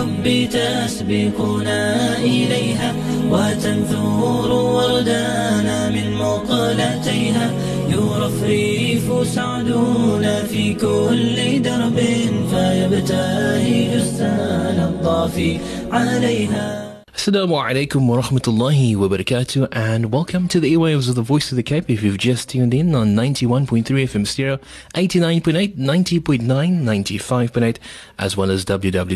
بالحب تسبقنا إليها وتنثور وردانا من مقلتيها. يرفرف سعدنا في كل درب فيبتهج السال الضافي عليها. Assalamu alaikum wa rahmatullahi wa barakatuh and welcome to the airwaves of the Voice of the Cape. If you've just tuned in on 91.3 FM stereo, 89.8, 90.9, 95.8, as well as www.vocfm.co.za.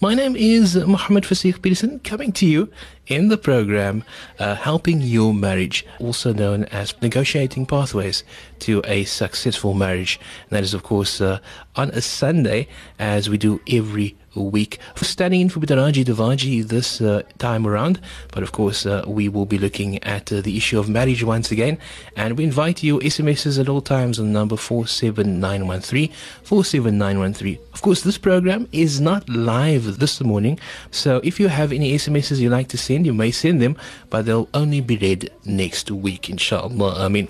My name is Muhammad Fasih Peterson coming to you in the program uh, Helping Your Marriage, also known as Negotiating Pathways to a Successful Marriage. And that is, of course, uh, on a Sunday, as we do every week. For standing in for Bitaraji Devaji this uh, time around, but of course, uh, we will be looking at uh, the issue of marriage once again. And we invite you SMSs at all times on number 47913 47913. Of course, this program is not live this morning, so if you have any SMSs you like to send, you may send them, but they'll only be read next week, inshallah. I mean,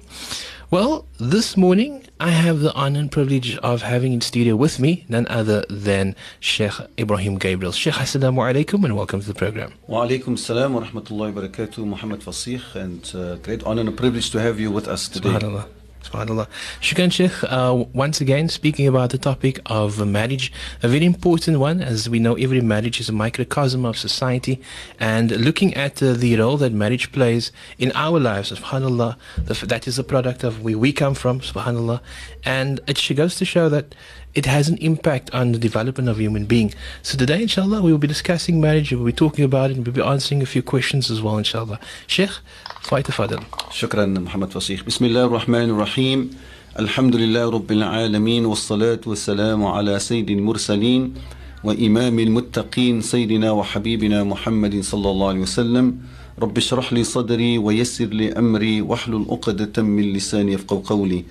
well, this morning I have the honor and privilege of having in studio with me none other than Sheikh Ebrahim Gabriel. Sheikh, assalamu alaikum and welcome to the program. Wa alaikum salam wa rahmatullahi wa barakatuh, Muhammad Fasih, and uh, great honor and privilege to have you with us today. Subhanallah. Shukran Sheikh, uh, once again speaking about the topic of marriage, a very important one. As we know, every marriage is a microcosm of society, and looking at uh, the role that marriage plays in our lives, SubhanAllah, the, that is a product of where we come from, SubhanAllah, and it goes to show that it has an impact on the development of human being. So today, inshallah, we will be discussing marriage, we'll be talking about it, we'll be answering a few questions as well, inshallah. Sheikh, فايتفضل. شكرا محمد فصيح بسم الله الرحمن الرحيم الحمد لله رب العالمين والصلاة والسلام على سيد المرسلين وإمام المتقين سيدنا وحبيبنا محمد صلى الله عليه وسلم رب اشرح لي صدري ويسر لي أمري واحلل عقدة من لساني يفقه قولي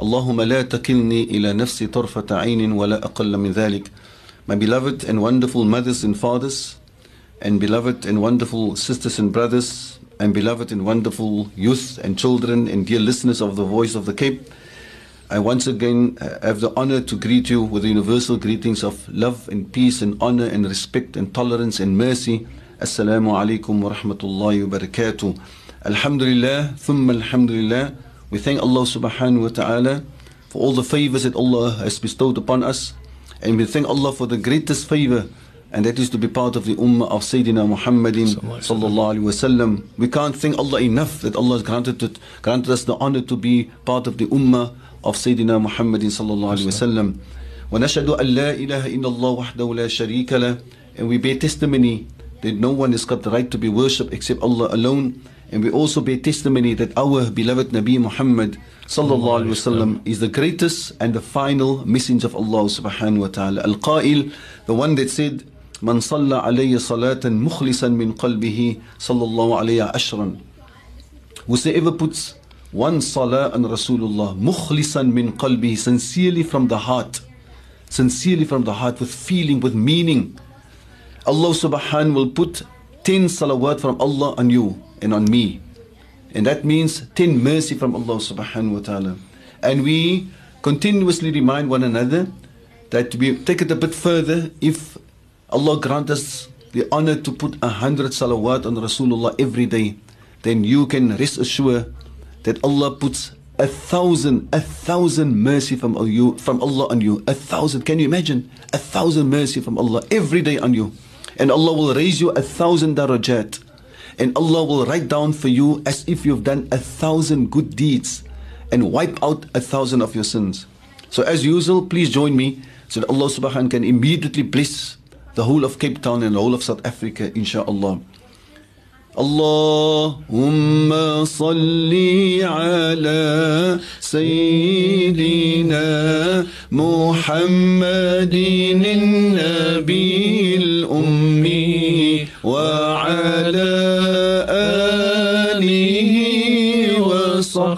Allahumma la takilni ila nafsi tarfata ainin wa la min. My beloved and wonderful mothers and fathers, and beloved and wonderful sisters and brothers, and beloved and wonderful youth and children, and dear listeners of the Voice of the Cape, I once again uh, have the honor to greet you with the universal greetings of love and peace and honor and respect and tolerance and mercy. Assalamu alaikum wa rahmatullahi wa barakatuh. Alhamdulillah, thumma alhamdulillah. We thank Allah subhanahu wa ta'ala for all the favors that Allah has bestowed upon us. And we thank Allah for the greatest favor, and that is to be part of the Ummah of Sayyidina Muhammadin sallallahu alaihi wasallam. We can't thank Allah enough that Allah has granted, granted us the honor to be part of the Ummah of Sayyidina Muhammadin sallallahu alaihi wasallam. ونشهد أن لا إله إلا الله وحده لا شريك له and we bear testimony that no one has got the right to be worshipped except Allah alone and we also bear testimony that our beloved Nabi Muhammad sallallahu alaihi wasallam is the greatest and the final messenger of Allah subhanahu wa ta'ala al-qail the one that said من صلى علي صلاة مخلصا من قلبه صلى الله عليه عشرا Whosoever puts one salah on Rasulullah مخلصا من قلبه sincerely from the heart sincerely from the heart with feeling with meaning Allah subhanahu will put 10 salawat from Allah on you and on me and that means 10 mercy from Allah subhanahu wa ta'ala and we continuously remind one another that we take it a bit further if Allah grant us the honor to put a hundred salawat on Rasulullah every day, then you can rest assured that Allah puts a thousand, a thousand mercy from you, from Allah on you. A thousand. Can you imagine? A thousand mercy from Allah every day on you. And Allah will raise you a thousand darajat And Allah will write down for you as if you've done a thousand good deeds and wipe out a thousand of your sins. So as usual, please join me so that Allah subhanahu can immediately bless the whole of Cape Town and the whole of South Africa, inshallah. اللهم صل على سيدنا محمد النبي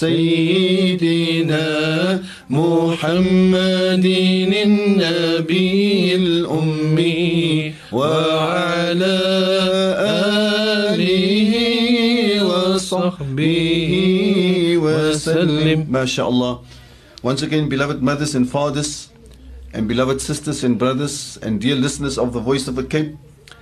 سيدنا محمد النبي الأمي وعلى آله وصحبه وسلم ما شاء الله Once again, beloved mothers and fathers, and beloved sisters and brothers, and dear listeners of the Voice of the Cape,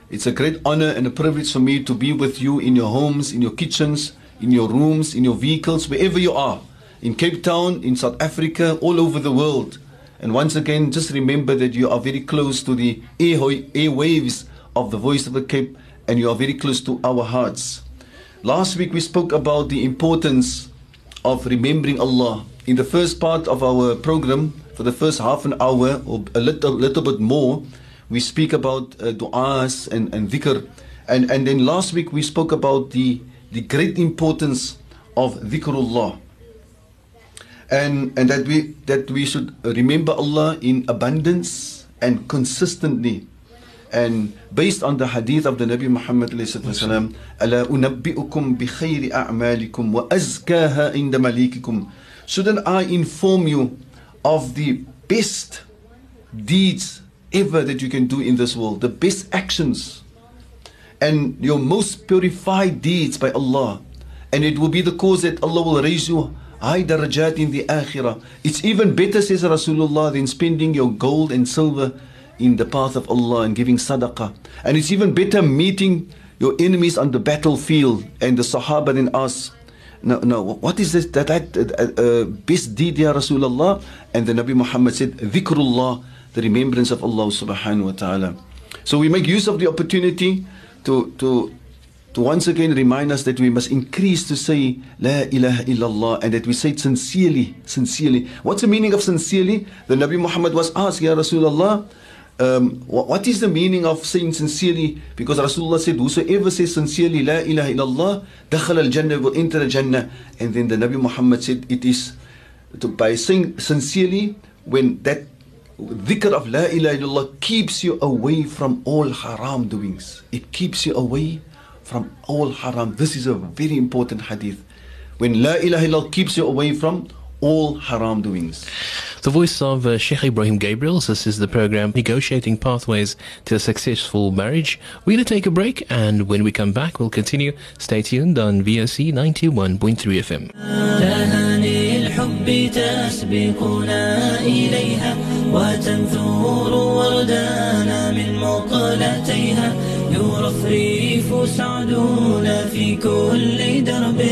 it's a great honor and a privilege for me to be with you in your homes, in your kitchens, in your rooms, in your vehicles, wherever you are, in Cape Town, in South Africa, all over the world. And once again, just remember that you are very close to the air airwaves of the Voice of the Cape, and you are very close to our hearts. Last week we spoke about the importance of remembering Allah in the first part of our program, for the first half an hour or a little, little bit more, we speak about uh, du'as and, and dhikr. And, and then last week we spoke about the, the great importance of dhikrullah. And and that we that we should remember Allah in abundance and consistently. And based on the hadith of the Nabi Muhammad sallam ala unabbiukum bi khayri a'malikum wa azkaha inda malikikum. Shouldn't I inform you of the best deeds ever that you can do in this world the best actions and your most purified deeds by Allah? And it will be the cause that Allah will raise you high darajat in the akhirah. It's even better, says Rasulullah, than spending your gold and silver in the path of Allah and giving sadaqah. And it's even better meeting your enemies on the battlefield. And the Sahaba then ask, no, no, what is this, that, that uh, uh, best deed, Ya Rasulullah? And the Nabi Muhammad said, Dhikrullah, the remembrance of Allah subhanahu wa ta'ala. So we make use of the opportunity to, to, to once again remind us that we must increase to say La ilaha illallah and that we say it sincerely, sincerely. What's the meaning of sincerely? The Nabi Muhammad was asked, Ya Rasulullah, um, what is the meaning of saying sincerely? Because Rasulullah said, Whosoever says sincerely, La ilaha illallah, dakhal al Jannah will enter Jannah. And then the Nabi Muhammad said, It is to, by saying sincerely, when that dhikr of La ilaha illallah keeps you away from all haram doings. It keeps you away from all haram. This is a very important hadith. When La ilaha illallah keeps you away from all haram doings. The voice of uh, Sheikh Ebrahim Gabriel. This is the program Negotiating Pathways to a Successful Marriage. We're going to take a break, and when we come back, we'll continue. Stay tuned on VOC 91.3 FM. وتنثور وردانا من مقالتيها يورث ريف سعدنا في كل درب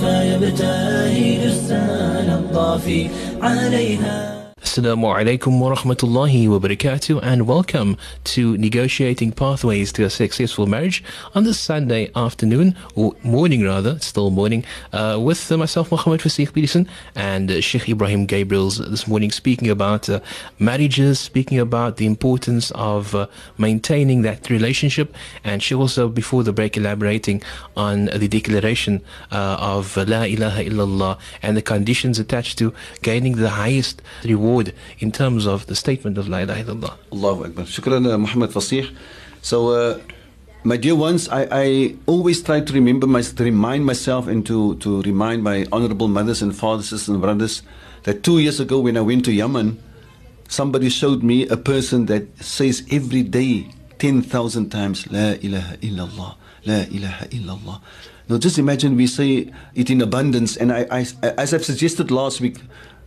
فيبتهج السال الضافي عليها. Assalamu alaikum wa rahmatullahi wa barakatuh and welcome to Negotiating Pathways to a Successful Marriage on this Sunday afternoon, or morning rather, still morning, uh, with uh, myself, Muhammad Fasih Peterson, and uh, Sheikh Ebrahim Gabriels this morning speaking about uh, marriages, speaking about the importance of uh, maintaining that relationship, and she also, before the break, elaborating on the declaration uh, of La ilaha illallah and the conditions attached to gaining the highest reward in terms of the statement of La ilaha illallah. Allahu Akbar. Shukran, uh, Muhammad Fasih. So, uh, my dear ones, I, I always try to remember my, to remind myself and to, to remind my honorable mothers and fathers, sisters and brothers that two years ago when I went to Yemen, somebody showed me a person that says every day 10,000 times, La ilaha illallah, La ilaha illallah. Now just imagine we say it in abundance. And I, I, as I've suggested last week,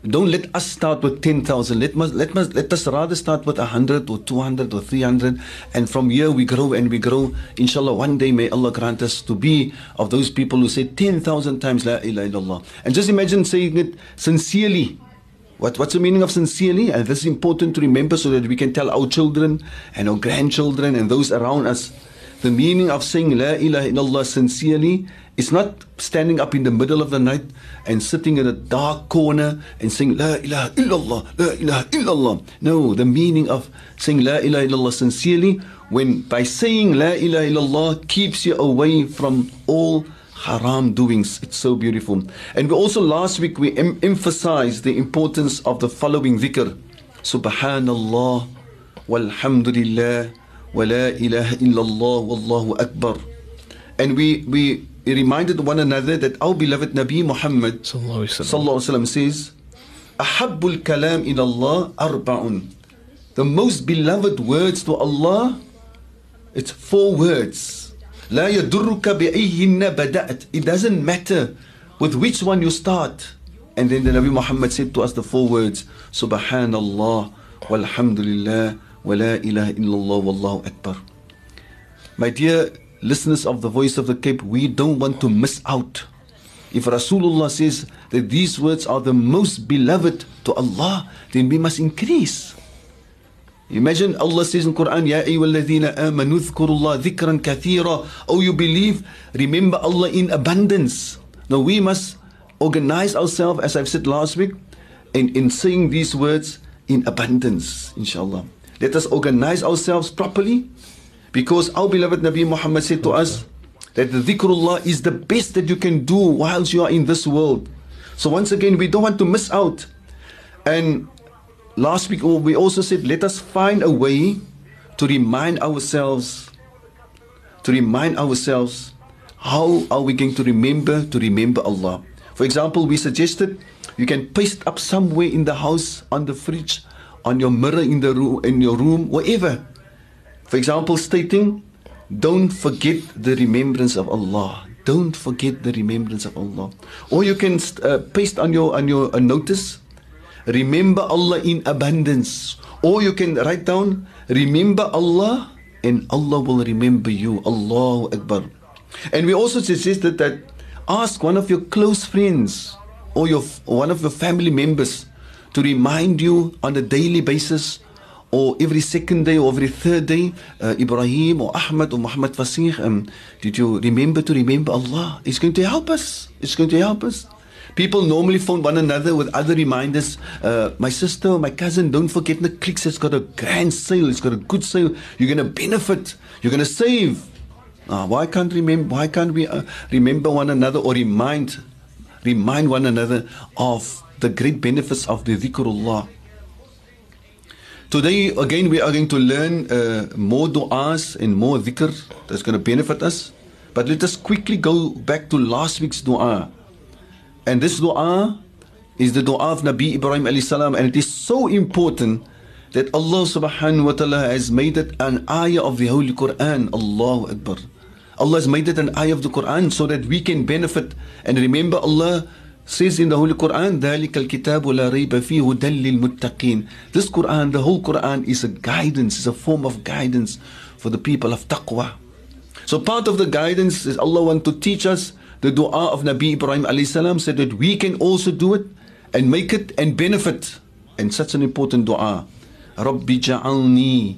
don't let us start with 10,000. Let, us, let, us, let us rather start with 100 or 200 or 300. And from here we grow and we grow. Inshallah, one day may Allah grant us to be of those people who say 10,000 times La ilaha illallah. And just imagine saying it sincerely. What, what's the meaning of sincerely? And this is important to remember so that we can tell our children and our grandchildren and those around us. The meaning of saying La ilaha illallah sincerely is not standing up in the middle of the night and sitting in a dark corner and saying La ilaha illallah, La ilaha illallah. No, the meaning of saying La ilaha illallah sincerely when by saying La ilaha illallah keeps you away from all haram doings. It's so beautiful. And we also last week we em- emphasized the importance of the following dhikr. Subhanallah walhamdulillah wa la ilaha illallah wallahu akbar. And we, we reminded one another that our beloved Nabi Muhammad Sallallahu Alaihi Wasallam. sallallahu alaihi wasallam says, "Ahabbul kalam ila Allah arba'un." The most beloved words to Allah, it's four words. لا يدرك بأيهن بدأت. It doesn't matter with which one you start. And then the Nabi Muhammad said to us the four words, Subhanallah, walhamdulillah, wa la ilaha illallah, wallahu akbar. My dear listeners of the voice of the Cape, we don't want to miss out. If Rasulullah says that these words are the most beloved to Allah, then we must increase. Imagine Allah says in Quran, Ya ayyuhalladhina amanu dhkurullah dhikran kathira. Oh, you believe, remember Allah in abundance. Now we must organize ourselves, as I've said last week, in, in saying these words in abundance, inshallah. Let us organize ourselves properly because our beloved Nabi Muhammad said to us that the dhikrullah is the best that you can do whilst you are in this world. So once again, we don't want to miss out. And last week oh, we also said, let us find a way to remind ourselves, to remind ourselves, how are we going to remember to remember Allah? For example, we suggested you can paste up somewhere in the house, on the fridge, on your mirror in the room, in your room, wherever. For example, stating, don't forget the remembrance of Allah. Don't forget the remembrance of Allah. Or you can uh, paste on your on your a notice, remember Allah in abundance. Or you can write down, remember Allah, and Allah will remember you. Allahu Akbar. And we also suggested that ask one of your close friends or your one of your family members to remind you on a daily basis or every second day or every third day, uh, Ibrahim or Ahmad or Muhammad Fasih, um, did you remember to remember Allah? It's going to help us. It's going to help us. People normally phone one another with other reminders. Uh, my sister, my cousin, don't forget the Clicks. It's got a grand sale. It's got a good sale. You're going to benefit. You're going to save. Uh, why can't remember? Why can't we uh, remember one another or remind, remind one another of the great benefits of the dhikrullah? Today, again, we are going to learn uh, more du'as and more dhikr that's going to benefit us. But let us quickly go back to last week's du'a. And this du'a is the du'a of Nabi Ibrahim alayhi salam, and it is so important that Allah subhanahu wa ta'ala has made it an ayah of the Holy Quran. Allahu Akbar. Allah has made it an ayah of the Quran so that we can benefit. And remember, Allah says in the Holy Quran, ذَلِكَ الْكِتَابُ لَا رَيْبَ فِيهِ هُدًى لِلْمُتَّقِينَ This Quran, the whole Quran is a guidance, is a form of guidance for the people of taqwa. So part of the guidance is Allah want to teach us the dua of Nabi Ibrahim alayhi salam so that we can also do it and make it and benefit. And such an important dua. رَبِّ جَعَلْنِي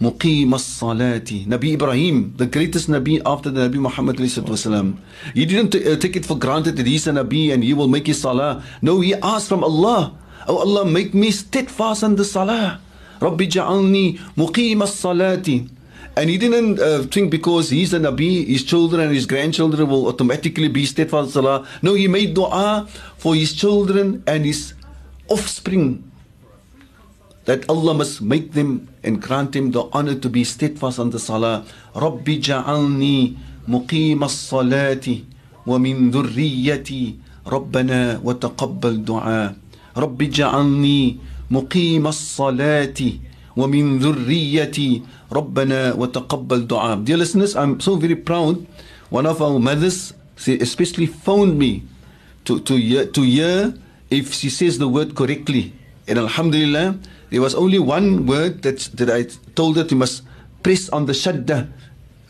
Muqim as-salati. Nabi Ibrahim, the greatest Nabi after the Nabi Muhammad wasalam. He didn't uh, take it for granted that he's a Nabi and he will make his salah. No, he asked from Allah, Oh Allah, make me steadfast in the salah. Rabbi ja'alni muqim as-salati. And he didn't uh, think because he's a Nabi, his children and his grandchildren will automatically be steadfast Salah. No, he made dua for his children and his offspring that Allah must make them and grant him the honor to be steadfast on the salah. Rabbi ja'alni muqim as-salati wa min dhurriyyati ربنا وتقبل دعاء رب اجعلني مقيم الصلاة ومن ذريتي ربنا وتقبل دعاء Dear listeners, I'm so very proud. One of our mothers especially phoned me to, to, hear, to hear if she says the word correctly. And Alhamdulillah, there was only one word that, that I told her to must press on the shadda.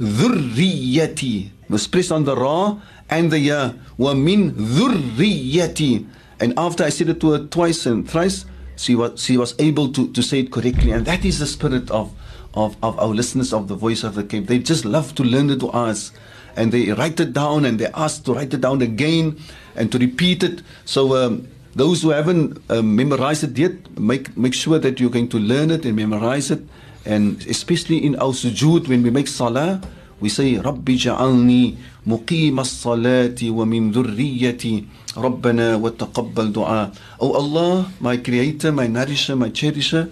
Dhurriyati. Must press on the ra and the ya. Wa min dhurriyati. And after I said it to her twice and thrice, she was, she was able to, to say it correctly. And that is the spirit of, of, of our listeners of the voice of the Cape. They just love to learn the du'as. And they write it down and they ask to write it down again and to repeat it. So um, those who haven't uh, memorized it yet, make, make sure that you're going to learn it and memorize it. And especially in our sujood, when we make salah, we say, رَبِّ جَعَلْنِي مُقِيمَ الصَّلَاةِ وَمِن ذُرِّيَّتِي رَبَّنَا وَتَقَبَّلْ دُعَاء Oh Allah, my creator, my nourisher, my cherisher,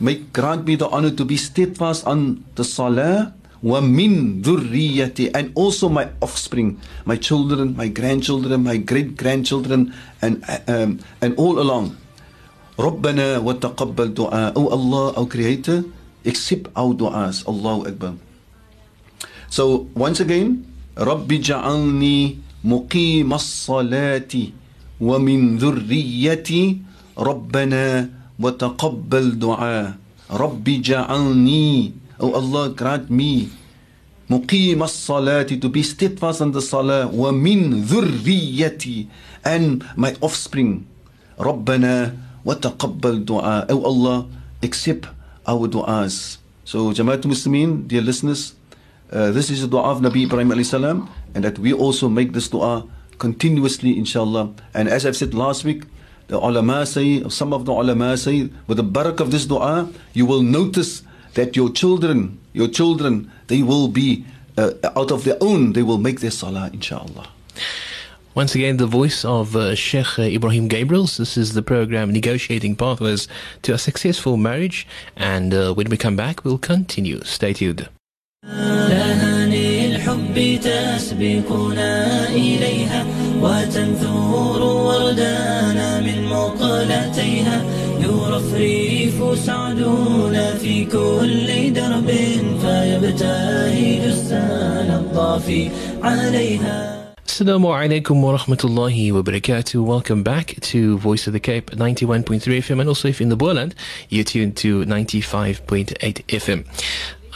make grant me the honor to be steadfast on the salah wa min dhurriyyati and also my offspring my children my grandchildren my great grandchildren and um, and all along ربنا وتقبل دعاء oh Allah our creator accept our du'as Allahu Akbar so once again رب جعلني مقيم الصلاة ومن ذريتي ربنا وتقبل دعاء رب جعلني Oh Allah grant me مقيم الصلاة to be steadfast on the salah ومن ذريتي and my offspring ربنا وتقبل دعاء Oh Allah accept our du'as so Jamaat Muslimin dear listeners uh, this is the dua of Nabi Ibrahim alayhi salam and that we also make this dua continuously inshallah and as I've said last week the ulama say some of the ulama say with the barak of this dua you will notice that your children, your children, they will be uh, out of their own, they will make their salah, inshallah. Once again, the voice of uh, Sheikh uh, Ebrahim Gabriels. This is the program Negotiating Pathways to a Successful Marriage. And uh, when we come back, we'll continue. Stay tuned. إليها وتنثور وردانا من مقلتيها يرفرف سعدنا في كل درب فيبتهج السال الضافي عليها Assalamu alaikum wa rahmatullahi wa barakatuh. Welcome back to Voice of the Cape 91.3 FM and also if in the Boerland, you're tuned to 95.8 FM.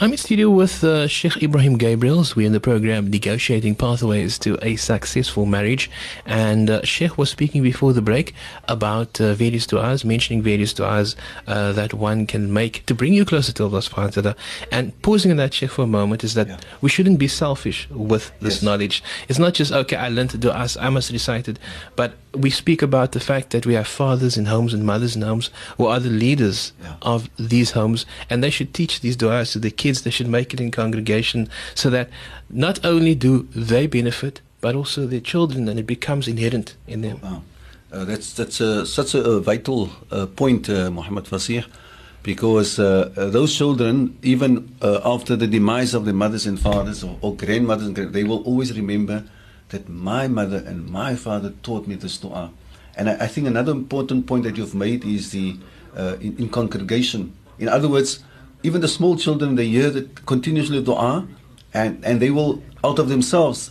I'm in studio with uh, Sheikh Ebrahim Gabriels. We're in the program Negotiating Pathways to a Successful Marriage. And uh, Sheikh was speaking before the break about uh, various du'as, mentioning various du'as uh, that one can make to bring you closer to Allah subhanahu wa ta'ala. And pausing on that, Sheikh, for a moment, is that Yeah. we shouldn't be selfish with this Yes. knowledge. It's not just, okay, I learned us, I must recite it. But we speak about the fact that we have fathers in homes and mothers in homes who are the leaders Yeah. of these homes, and they should teach these du'as to the kids. They should make it in congregation so that not only do they benefit, but also their children, and it becomes inherent in them. Wow. Uh, that's that's uh, such a, a vital uh, point, uh, Muhammad Fasih, because uh, uh, those children, even uh, after the demise of their mothers and fathers or, or grandmothers, and grand- they will always remember that my mother and my father taught me this dua. And I, I think another important point that you've made is the in, in congregation. In other words, even the small children, they hear that continuously dua, and, and they will, out of themselves,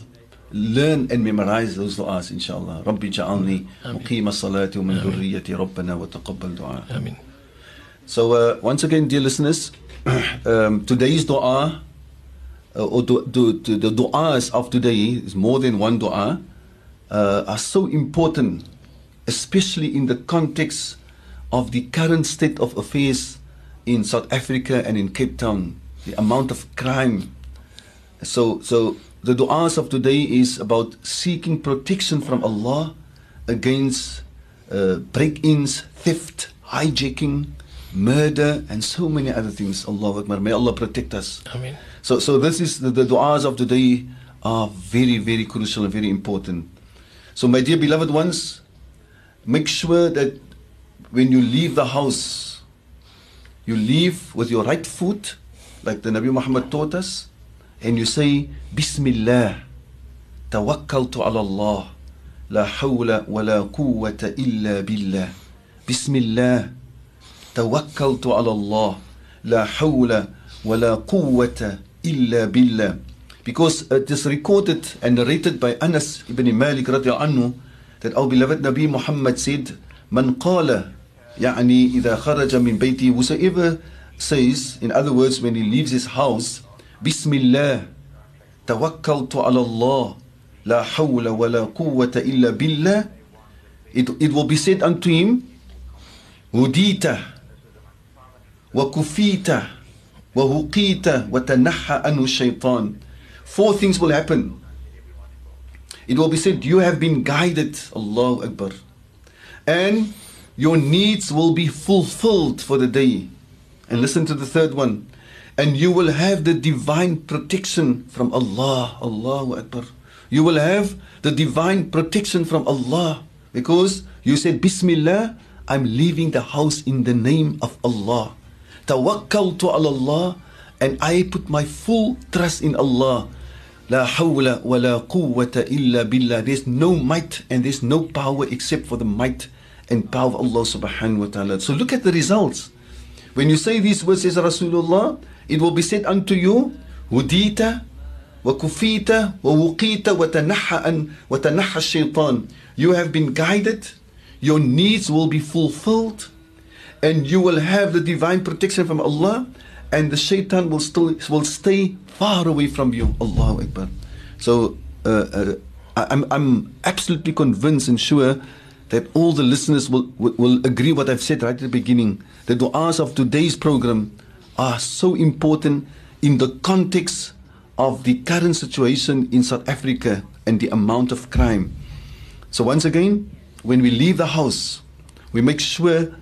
learn and memorize those du'as, inshallah. Rabbi ja'alni muqima salati wa min dhurriyyati rabbana wa taqabbal du'a. Amin. So, uh, once again, dear listeners, um, today's du'a, uh, or du- du- du- the du'as of today, is more than one du'a, uh, are so important, especially in the context of the current state of affairs in South Africa and in Cape Town the amount of crime so, so the du'as of today is about seeking protection from Allah against uh, break-ins, theft, hijacking, murder, and so many other things. Allah Akbar. May Allah protect us. I mean, So, so this is the, the du'as of today are very, very crucial and very important. So, my dear beloved ones, make sure that when you leave the house, you leave with your right foot, like the Nabi Muhammad taught us, and you say, Bismillah, tawakkaltu ala Allah, la hawla wa la quwwata illa billah. Bismillah, tawakkaltu ala Allah, la hawla wa la quwwata illa billah. Because it is recorded and narrated by Anas ibn Malik radiallahu anhu that our beloved Nabi Muhammad said, "من قال." يعني إذا خرج من بيته whosoever says in other words when he leaves his house بسم الله توكلت على الله لا حول ولا قوة إلا بالله it, it will be said unto him هديت وكفيت وهقيت وتنحى عنه الشيطان Four things will happen. It will be said, You have been guided, Allahu Akbar. And your needs will be fulfilled for the day. And listen to the third one. And you will have the divine protection from Allah. Allahu Akbar. You will have the divine protection from Allah. Because you said, Bismillah, I'm leaving the house in the name of Allah. tawakkaltu ala Allah and I put my full trust in Allah. La hawla wa la quwwata illa billah. There's no might and there's no power except for the might and power of Allah subhanahu wa ta'ala. So look at the results. When you say these words, says Rasulullah, it will be said unto you, Hudita وكفيت ووقيت وتنحى أن وتنحى الشيطان you have been guided your needs will be fulfilled and you will have the divine protection from Allah and the shaitan will still will stay far away from you Allahu Akbar so uh, uh, I'm, I'm absolutely convinced and sure that all the listeners will, will, will agree what I've said right at the beginning the du'as of today's program are so important in the context of the current situation in South Africa and the amount of crime. So, once again, when we leave the house, we make sure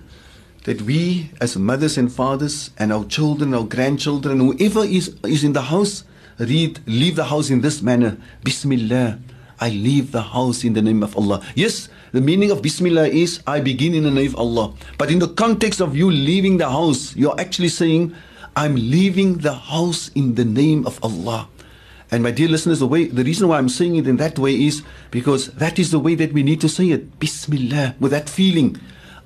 that we, as mothers and fathers, and our children, our grandchildren, whoever is, is in the house, read, leave the house in this manner Bismillah. I leave the house in the name of Allah. Yes, the meaning of Bismillah is I begin in the name of Allah. But in the context of you leaving the house, you're actually saying, I'm leaving the house in the name of Allah. And my dear listeners, the way the reason why I'm saying it in that way is because that is the way that we need to say it. Bismillah, with that feeling.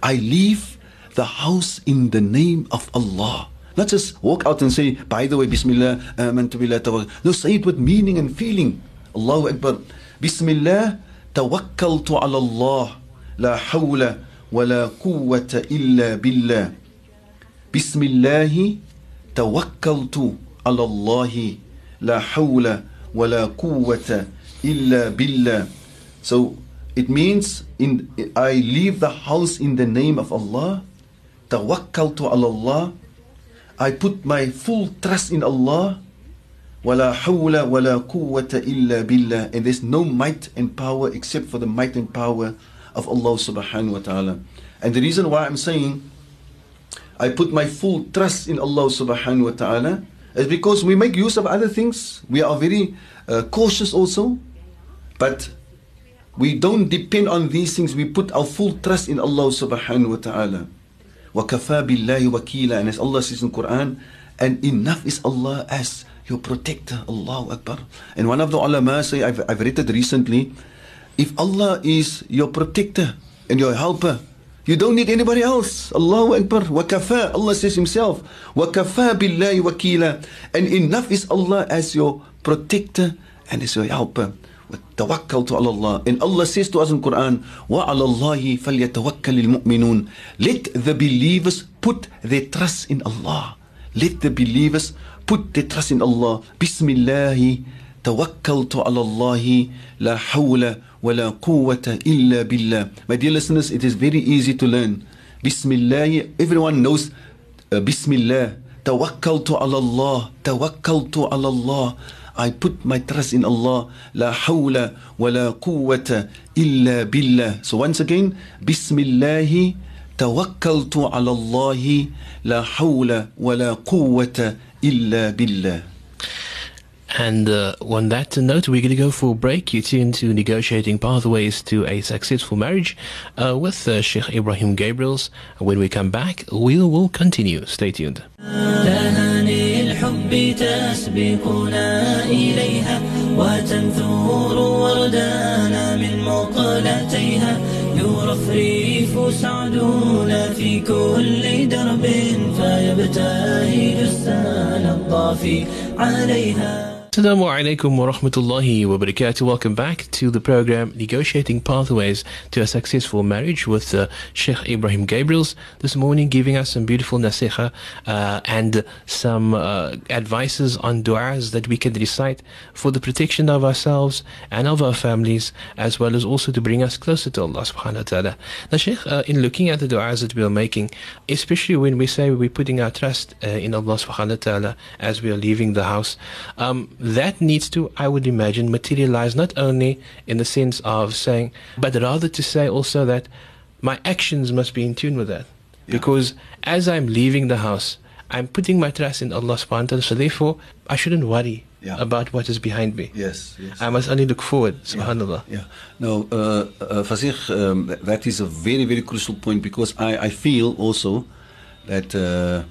I leave the house in the name of Allah. Not just walk out and say, by the way, Bismillah. No, say it with meaning and feeling. Allahu Akbar. Bismillah, tawakkaltu ala Allah. La hawla wa la quwwata illa billah. Bismillahi توكلت على الله لا حول ولا قوة إلا بالله So it means in I leave the house in the name of Allah توكلت على الله I put my full trust in Allah ولا حول ولا قوة إلا بالله and there's no might and power except for the might and power of Allah subhanahu wa ta'ala and the reason why I'm saying I put my full trust in Allah subhanahu wa ta'ala is because we make use of other things. We are very uh, cautious also. But we don't depend on these things. We put our full trust in Allah subhanahu wa ta'ala. وَكَفَى بِاللَّهِ وَكِيلًا And as Allah says in Quran, and enough is Allah as your protector. Allahu Akbar. And one of the ulama say, I've, I've read it recently, if Allah is your protector and your helper, you don't need anybody else. Allahu Akbar. Wakafa. Allah says Himself. Wakafa billahi wakila. And enough is Allah as your protector and as your helper. توكلت على الله and Allah says to us in Quran وعلى الله فليتوكل المؤمنون let the believers put their trust in Allah let the believers put their trust in Allah بسم الله توكلت على الله لا حول ولا قوة إلا بالله My dear listeners, it is very easy to learn. Bismillah, everyone knows uh, Bismillah. توكلت على الله توكلت على الله I put my trust in Allah لا حول ولا قوة إلا بالله So once again بسم الله توكلت على الله لا حول ولا قوة And uh, on that note, we're going to go for a break. You tune to Negotiating Pathways to a Successful Marriage uh, with uh, Sheikh Ebrahim Gabriels. When we come back, we will continue. Stay tuned. يرفرف سعدنا في كل درب فيبتهج السال الطافي عليها. Assalamu alaikum wa rahmatullahi wa barakatuh. Welcome back to the program Negotiating Pathways to a Successful Marriage with uh, Sheikh Ebrahim Gabriels. This morning, giving us some beautiful nasiha uh, and some uh, advices on du'as that we can recite for the protection of ourselves and of our families, as well as also to bring us closer to Allah subhanahu wa ta'ala. Now, Sheikh, uh, in looking at the du'as that we are making, especially when we say we're putting our trust uh, in Allah subhanahu wa ta'ala as we are leaving the house, um, that needs to, I would imagine, materialize not only in the sense of saying, but rather to say also that my actions must be in tune with that. Because as I'm leaving the house, I'm putting my trust in Allah subhanahu wa ta'ala, so therefore I shouldn't worry Yeah. about what is behind me. Yes, yes. I must only look forward, subhanAllah. Yeah. No, uh, uh, Fasih, um, that is a very, very crucial point because I, I feel also that uh,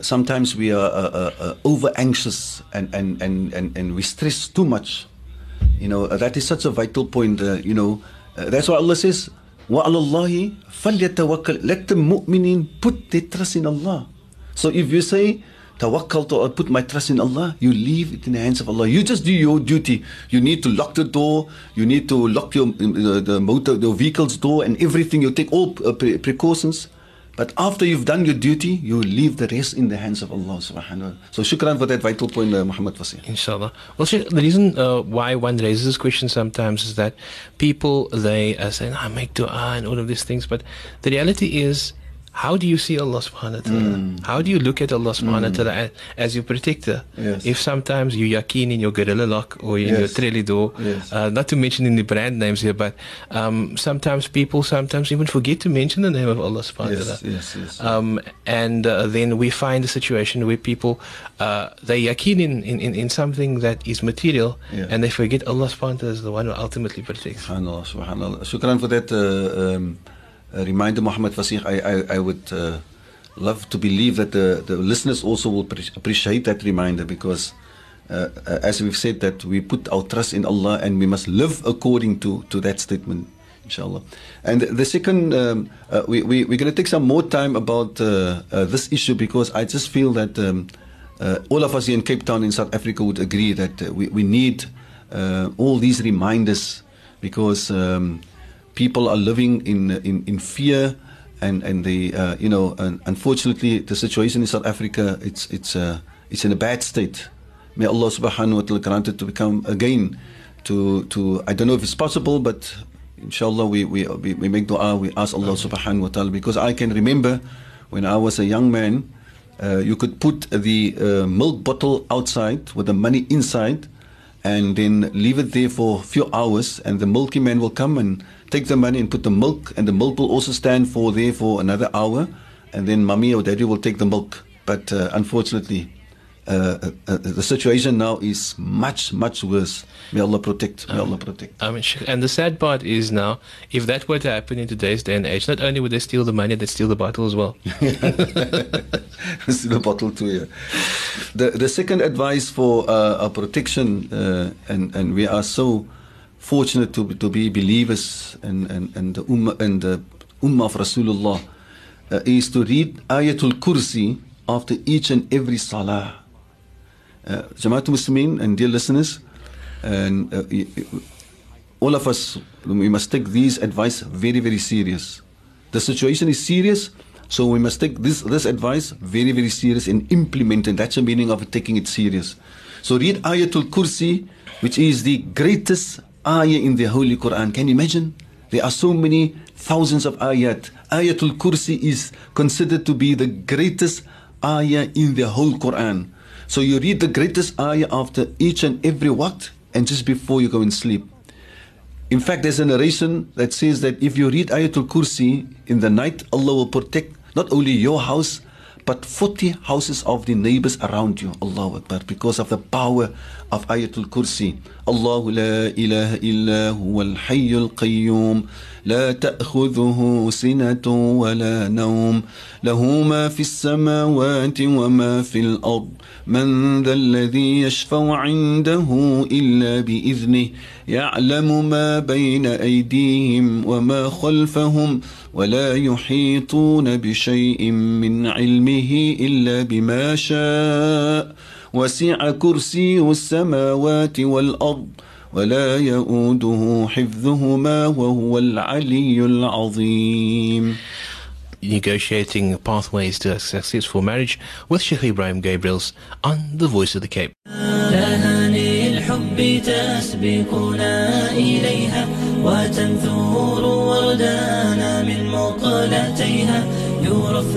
sometimes we are uh, uh, uh, over anxious and, and, and, and, and we stress too much. You know, uh, that is such a vital point. Uh, you know, uh, that's why Allah says, وَعَلَى اللَّهِ فَلْيَتَوَكَّلْ Let the mu'minin put their trust in Allah. So if you say, tawakkal to or put my trust in Allah, you leave it in the hands of Allah. You just do your duty. You need to lock the door. You need to lock your the, the motor, the vehicle's door, and everything. You take all uh, pre- precautions. But after you've done your duty, you leave the rest in the hands of Allah subhanahu wa ta'ala. So shukran for that vital point, uh, Muhammad Fasih. Inshallah. Well, the reason uh, why one raises this question sometimes is that people they uh, say, "I make du'a and all of these things," but the reality is, how do you see Allah Subhanahu wa Taala? How do you look at Allah Subhanahu wa Taala as, your protector? Yes. If sometimes you yakin in your gorilla lock or in your Yes. Trellidor, Yes. uh, not to mention in the brand names here, but um, sometimes people sometimes even forget to mention the name of Allah Subhanahu wa Taala. yes, yes. Um, and uh, then we find a situation where people uh, they yakin in, in, in- in something that is material and they forget Allah subhanahu wa ta'ala is the one who ultimately protects. Subhanallah, subhanallah. Shukran for that uh, um, uh, reminder, Muhammad Fasih. I, I, I would uh, love to believe that the, the listeners also will pre- appreciate that reminder because, uh, uh, as we've said, that we put our trust in Allah and we must live according to, to that statement, inshallah. And the second, um, uh, we, we, we're going to take some more time about uh, this issue because I just feel that um, all of us here in Cape Town in South Africa would agree that we, we need all these reminders because um, people are living in in, in fear and and the uh, you know unfortunately the situation in South Africa it's it's uh, it's in a bad state. May Allah Subhanahu wa Taala grant it to become again to to I don't know if it's possible, but inshallah we we we, make du'a. We ask Allah Subhanahu wa Taala because I can remember when I was a young man. Uh, you could put the uh, milk bottle outside with the money inside and then leave it there for a few hours and the milky man will come and take the money and put the milk and the milk will also stand for there for another hour and then mommy or daddy will take the milk but uh, unfortunately uh, uh, uh, the situation now is much much worse may allah protect may allah protect I mean, and the sad part is now, if that were to happen in today's day and age, not only would they steal the money, they'd steal the bottle as well. In a bottle too. Yeah. The the second advice for uh, our protection, uh, and and we are so fortunate to to be believers and and and the ummah and the ummah of Rasulullah uh, is to read Ayatul Kursi after each and every salah. Uh, Jamaat Muslimin and dear listeners, and uh, all of us, we must take these advice very, very serious. The situation is serious, so we must take this, this advice very, very serious and implement it. That's the meaning of taking it serious. So read Ayatul Kursi, which is the greatest ayah in the Holy Quran. Can you imagine? There are so many thousands of ayat. Ayatul Kursi is considered to be the greatest ayah in the whole Quran. So you read the greatest ayah after each and every waqt and just before you go and sleep. In fact, there's a narration that says that if you read Ayatul Kursi in the night, Allah will protect not only your house, but 40 houses of the neighbors around you. Allahu Akbar. Because of the power of Ayatul Kursi. Allahu la ilaha illa huwa al-hayyul qayyum. لا تأخذه سنة ولا نوم له ما في السماوات وما في الأرض من ذا الذي يشفع عنده إلا بإذنه يعلم ما بين أيديهم وما خلفهم ولا يحيطون بشيء من علمه إلا بما شاء. وسع كرسيه السماوات والأرض ولا يؤوده حفظهما وهو العلي العظيم. Negotiating pathways to a successful marriage with Sheikh Ibrahim Gabriels on The Voice of the Cape. لهاني الحب تسبقنا إليها وتنثور وردانا من مقلتيها.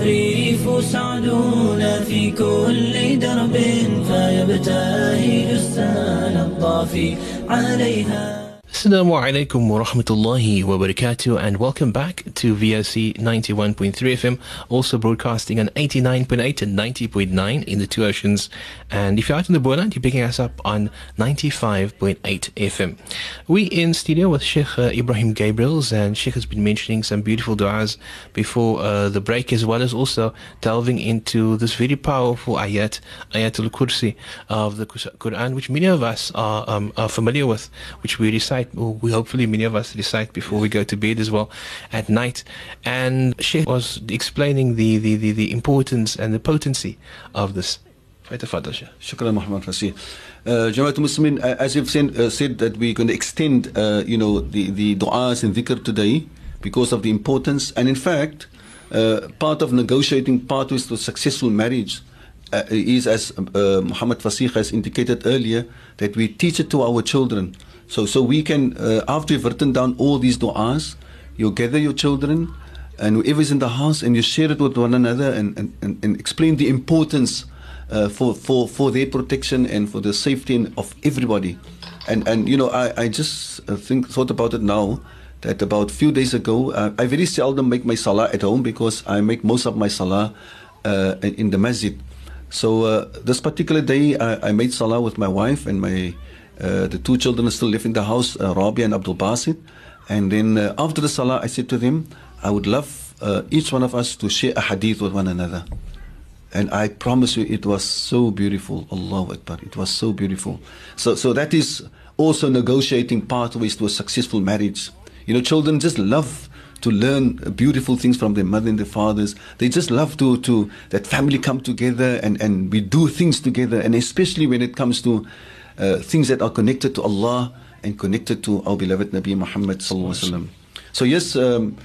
يرفرف سعدنا في كل درب فيبتهج السال الضافي عليها. Assalamu alaikum wa rahmatullahi wa barakatuh and welcome back to VOC 91.3 FM, also broadcasting on 89.8 and 90.9 in the two oceans. And if you're out in the Boland, you're picking us up on 95.8 FM. We in studio with Sheikh uh, Ebrahim Gabriels and Sheikh has been mentioning some beautiful du'as before uh, the break as well as also delving into this very powerful ayat, Ayatul Kursi of the Quran, which many of us are, um, are familiar with, which we recite or we hopefully many of us recite before we go to bed as well at night. And Sheikh was explaining the, the, the, the importance and the potency of this. Muhammad Fasih. Uh, Jamaat Muslimin, uh, as you've said, uh, said that we're going to extend, uh, you know, the, the du'as and dhikr today because of the importance. And in fact, uh, part of negotiating pathways to successful marriage uh, is, as uh, Muhammad Fasih has indicated earlier, that we teach it to our children. So, so we can, uh, after you've written down all these du'as, you gather your children and whoever's in the house and you share it with one another and, and, and, and explain the importance uh, for, for, for their protection and for the safety of everybody. And, and you know, I, I just uh, think, thought about it now that about a few days ago, uh, I very seldom make my salah at home because I make most of my salah uh, in the masjid. So uh, this particular day, I, I made salah with my wife and my the two children still live in the house, uh, Rabia and Abdul Basit. And then uh, after the salah, I said to them, I would love uh, each one of us to share a hadith with one another. And I promise you, it was so beautiful. Allahu Akbar. It was so beautiful. So, so that is also negotiating pathways to a successful marriage. You know, children just love to learn beautiful things from their mother and their fathers. They just love to, to that family come together and, and we do things together. And especially when it comes to uh, things that are connected to Allah and connected to our beloved Nabi Muhammad sallallahu So yes, um,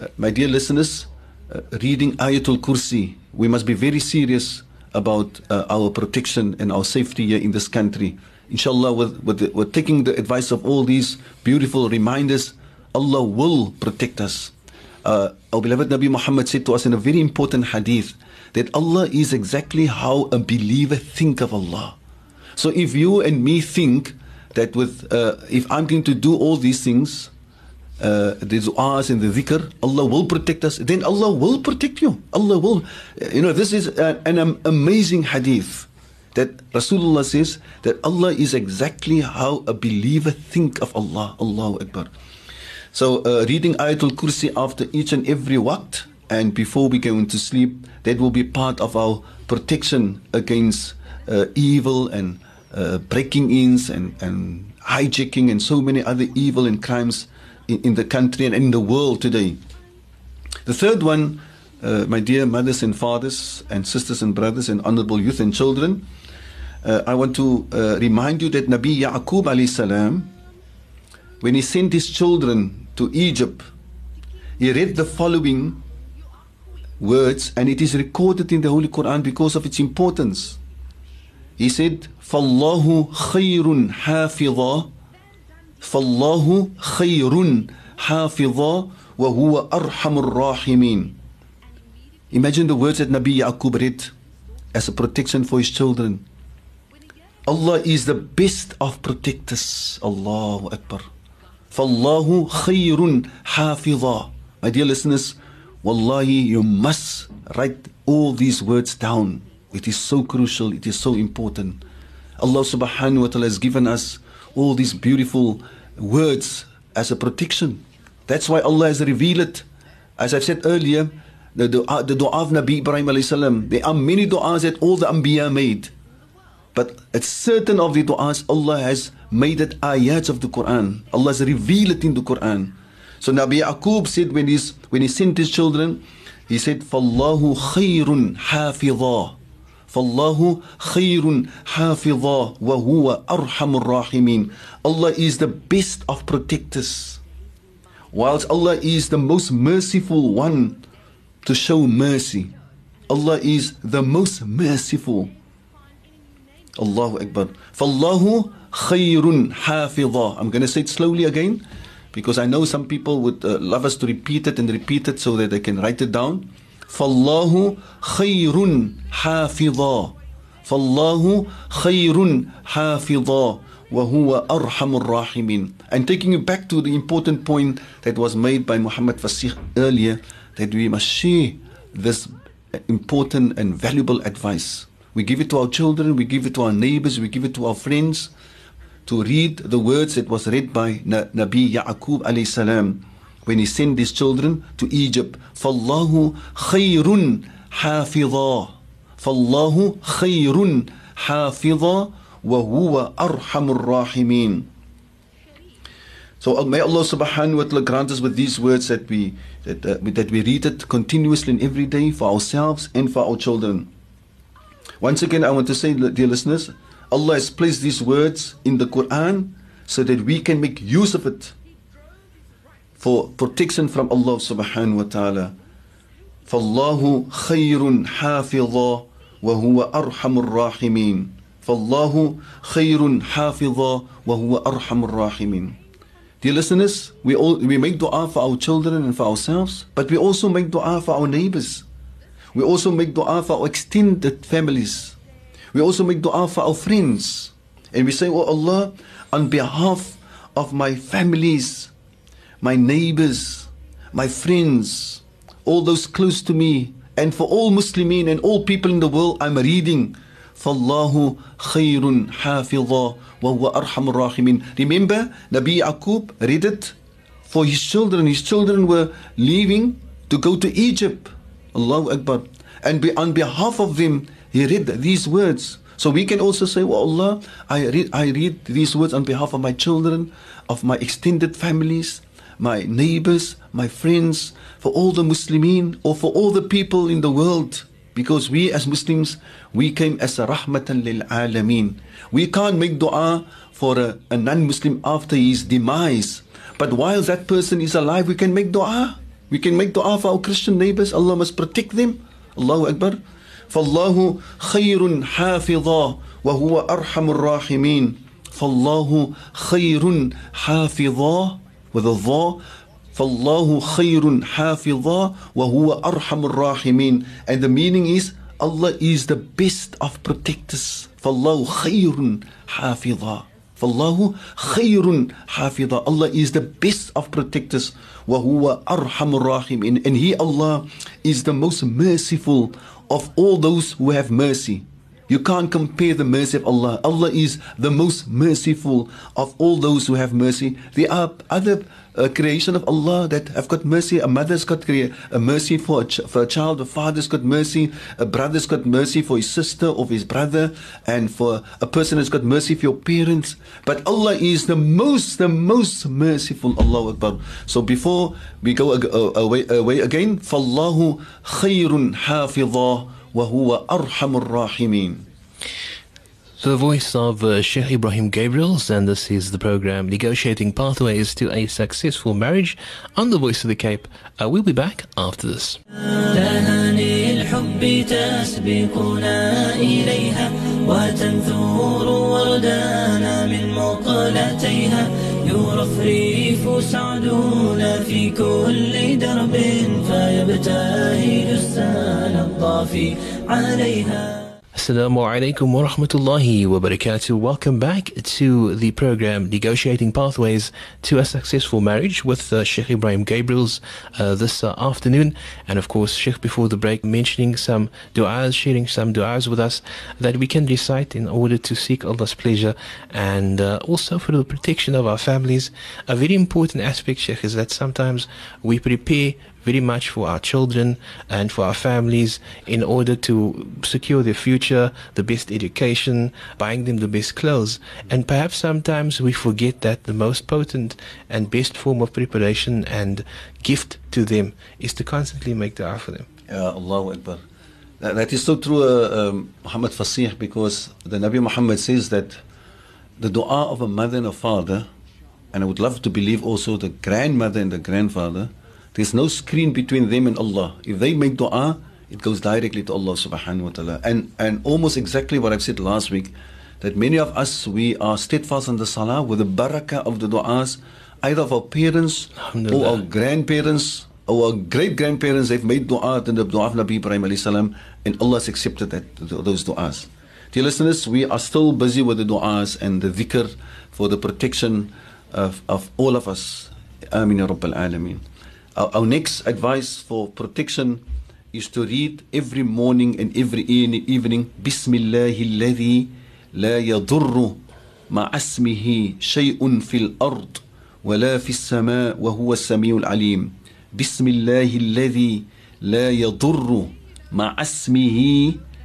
uh, my dear listeners, uh, reading Ayatul Kursi, we must be very serious about uh, our protection and our safety here in this country. Inshallah, with, with, the, with taking the advice of all these beautiful reminders, Allah will protect us. Uh, our beloved Nabi Muhammad said to us in a very important hadith that Allah is exactly how a believer think of Allah. So if you and me think that with uh, if I'm going to do all these things, uh, the du'as and the dhikr, Allah will protect us, then Allah will protect you. Allah will. You know, this is an, amazing hadith that Rasulullah says that Allah is exactly how a believer think of Allah. Allahu Akbar. So uh, reading Ayatul Kursi after each and every waqt and before we go into sleep, that will be part of our protection against uh, evil and uh, breaking ins and, and hijacking and so many other evil and crimes in, in the country and in the world today. The third one, uh, my dear mothers and fathers and sisters and brothers and honorable youth and children, uh, I want to uh, remind you that Nabi Yaqub alayhi salam, when he sent his children to Egypt, he read the following words and it is recorded in the Holy Quran because of its importance. He said, فَاللَّهُ خَيْرٌ حَافِظًا فَاللَّهُ خَيْرٌ حَافِظًا وَهُوَ أَرْحَمُ الرَّاحِمِينَ Imagine the words that Nabi Yaqub read as a protection for his children. Allah is the best of protectors. Allahu Akbar. فَاللَّهُ خَيْرٌ حَافِظًا My dear listeners, Wallahi, you must write all these words down. It is so crucial, it is so important. Allah subhanahu wa ta'ala has given us all these beautiful words as a protection. That's why Allah has revealed it. As I've said earlier, the dua, the dua of Nabi Ibrahim alayhi salam, there are many du'as that all the Anbiya made. But at certain of the du'as, Allah has made it ayats of the Quran. Allah has revealed it in the Quran. So Nabi Yaqub said when, he's, when he sent his children, he said, فَاللَّهُ خَيْرٌ حَافِظًا فالله خير حافظا وهو أرحم الراحمين Allah is the best of protectors whilst Allah is the most merciful one to show mercy Allah is the most merciful Allahu Akbar فالله خير حافظا I'm going to say it slowly again because I know some people would uh, love us to repeat it and repeat it so that they can write it down فالله خير حافظا فالله خير حافظا وهو أرحم الراحمين. And taking you back to the important point that was made by Muhammad Fasih earlier, that we must share this important and valuable advice. We give it to our children, we give it to our neighbors, we give it to our friends to read the words that was read by Na- Nabi Yaqub alayhi salam when he sent his children to Egypt. فَاللَّهُ خَيْرٌ حَافِظًا فَاللَّهُ خَيْرٌ حَافِظًا وَهُوَ أَرْحَمُ الرَّاحِمِينَ so uh, may Allah subhanahu wa ta'ala grant us with these words that we that, uh, that we read it continuously and every day for ourselves and for our children. Once again, I want to say, dear listeners, Allah has placed these words in the Quran so that we can make use of it for protection from Allah subhanahu wa ta'ala. فالله خير حافظا وهو أرحم الراحمين فالله خير حافظا وهو أرحم الراحمين Dear listeners, we all we make dua for our children and for ourselves, but we also make dua for our neighbors. We also make dua for our extended families. We also make dua for our friends. And we say, Oh Allah, on behalf of my families, my neighbors, my friends, all those close to me, and for all Muslimin and all people in the world, I'm reading. فَاللَّهُ خَيْرٌ حَافِظًا وَهُوَ أَرْحَمُ الرَّاحِمِينَ Remember, Nabi Yaqub read it for his children. His children were leaving to go to Egypt. Allahu Akbar. And on behalf of them, he read these words. So we can also say, "Well, Allah, I read, I read these words on behalf of my children, of my extended families, my neighbors, my friends, for all the Muslimin, or for all the people in the world. Because we as Muslims, we came as a rahmatan lil alameen. We can't make dua for a, a non-Muslim after his demise. But while that person is alive, we can make dua. We can make dua for our Christian neighbors. Allah must protect them. Allahu Akbar. فالله خير حافظا وهو أرحم الراحمين فالله خير حافظا with a ضا فالله خير حافظا وهو أرحم الراحمين and the meaning is Allah is the best of protectors فالله خير حافظا فالله خير حافظا Allah is the best of protectors وهو أرحم الراحمين and He Allah is the most merciful of all those who have mercy you can't compare the mercy of Allah. Allah is the most merciful of all those who have mercy. There are other uh, creation of Allah that have got mercy. A mother's got crea- a mercy for a, ch- for a child. A father's got mercy. A brother's got mercy for his sister or his brother. And for a person has got mercy for your parents. But Allah is the most, the most merciful. Allah Akbar. So before we go ag- uh, away, away again, فَاللَّهُ خَيْرٌ حَافِظًا so the voice of uh, Sheikh Ebrahim Gabriels, and this is the program Negotiating Pathways to a Successful Marriage on the Voice of the Cape. Uh, we'll be back after this. يرفرف سعدنا في كل درب فيبتهج السال الطافي عليها. Assalamu alaikum wa rahmatullahi wa barakatuh. Welcome back to the program Negotiating Pathways to a Successful Marriage with uh, Sheikh Ebrahim Gabriels uh, this uh, afternoon. And of course, Sheikh before the break mentioning some du'as, sharing some du'as with us that we can recite in order to seek Allah's pleasure and uh, also for the protection of our families. A very important aspect, Sheikh, is that sometimes we prepare very much for our children and for our families in order to secure their future, the best education, buying them the best clothes. And perhaps sometimes we forget that the most potent and best form of preparation and gift to them is to constantly make dua for them. Ya Allahu Akbar. That, that is so true, uh, um, Muhammad Fasih, because the Nabi Muhammad says that the dua of a mother and a father, and I would love to believe also the grandmother and the grandfather, there's no screen between them and Allah. If they make dua, it goes directly to Allah subhanahu wa ta'ala. And, and almost exactly what I've said last week, that many of us, we are steadfast in the salah with the barakah of the du'as, either of our parents or our grandparents or our great grandparents. They've made dua in the dua of Nabi Ibrahim alayhi salam, and Allah has accepted that, those du'as. Dear listeners, we are still busy with the du'as and the dhikr for the protection of, of all of us. Amin ya Rabbal Alameen. Our, next advice for protection is to read every morning and every evening Bismillahi alladhi la yadurru مع اسمه شيء في الأرض ولا في السماء وهو السميع العليم بسم الله الذي لا يضر مع اسمه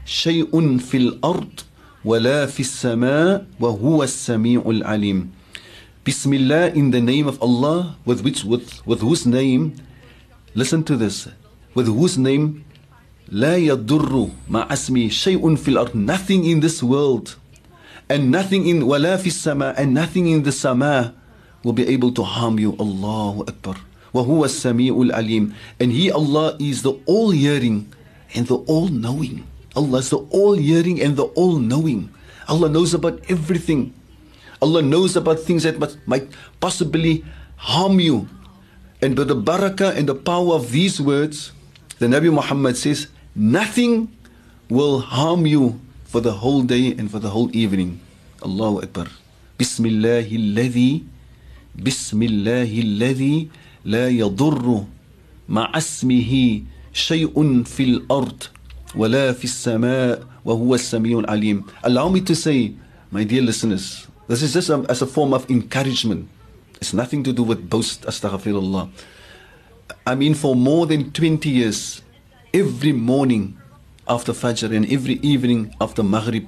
شيء في الأرض ولا في السماء وهو السميع العليم بسم الله in the name of Allah with which with, with whose name listen to this with whose name لا يضر مع اسمه شيء في الأرض nothing in this world and nothing in ولا في السماء and nothing in the sama will be able to harm you Allahu Akbar وهو السميع العليم and he Allah is the all hearing and the all knowing Allah is the all hearing and the all knowing Allah knows about everything Allah knows about things that must, might possibly harm you and by the barakah and the power of these words the Nabi Muhammad says nothing will harm you for the whole day and for the whole evening. Allahu Akbar. Bismillahi alladhi Bismillahi alladhi لا يضر مع اسمه شيء في الأرض ولا في السماء وهو السميع العليم. Allow me to say, my dear listeners, this is just a, as a form of encouragement. It's nothing to do with boast, astaghfirullah. I mean, for more than 20 years, every morning after Fajr and every evening after Maghrib,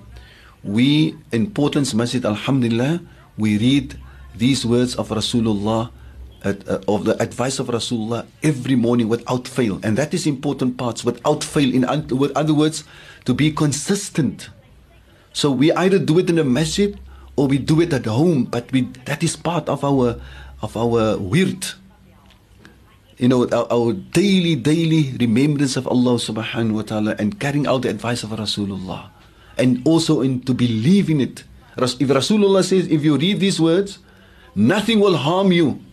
we in Portland's Masjid, Alhamdulillah, we read these words of Rasulullah, uh, of the advice of Rasulullah every morning without fail. And that is important parts, without fail. In other words, to be consistent. So we either do it in the masjid or we do it at home, but we, that is part of our of our weird you know, our, our, daily, daily remembrance of Allah subhanahu wa ta'ala and carrying out the advice of Rasulullah. And also in to believe in it. If Rasulullah says, if you read these words, nothing will harm you.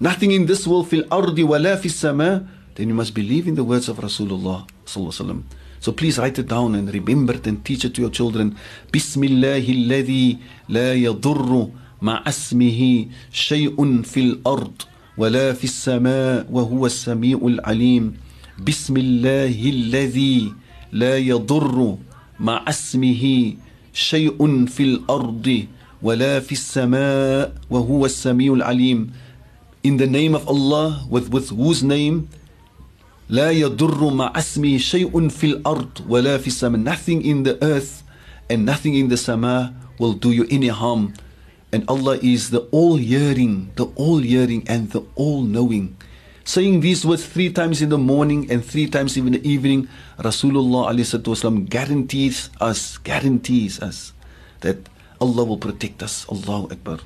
Nothing in this world fil ardi wala fis sama, then you must believe in the words of Rasulullah sallallahu So please write it down and remember it and teach it to your children. Bismillahi alladhi la yadurru ma asmihi shay'un fil ard. ولا في السماء وهو السميع العليم بسم الله الذي لا يضر مع اسمه شيء في الارض ولا في السماء وهو السميع العليم in the name of Allah with, with whose name لا يضر مع اسمه شيء في الارض ولا في السماء nothing in the earth and nothing in the sama will do you any harm And Allah is the all hearing, the all hearing, and the all knowing. Saying these words three times in the morning and three times in the evening, Rasulullah والسلام, guarantees us, guarantees us that Allah will protect us. Allahu Akbar.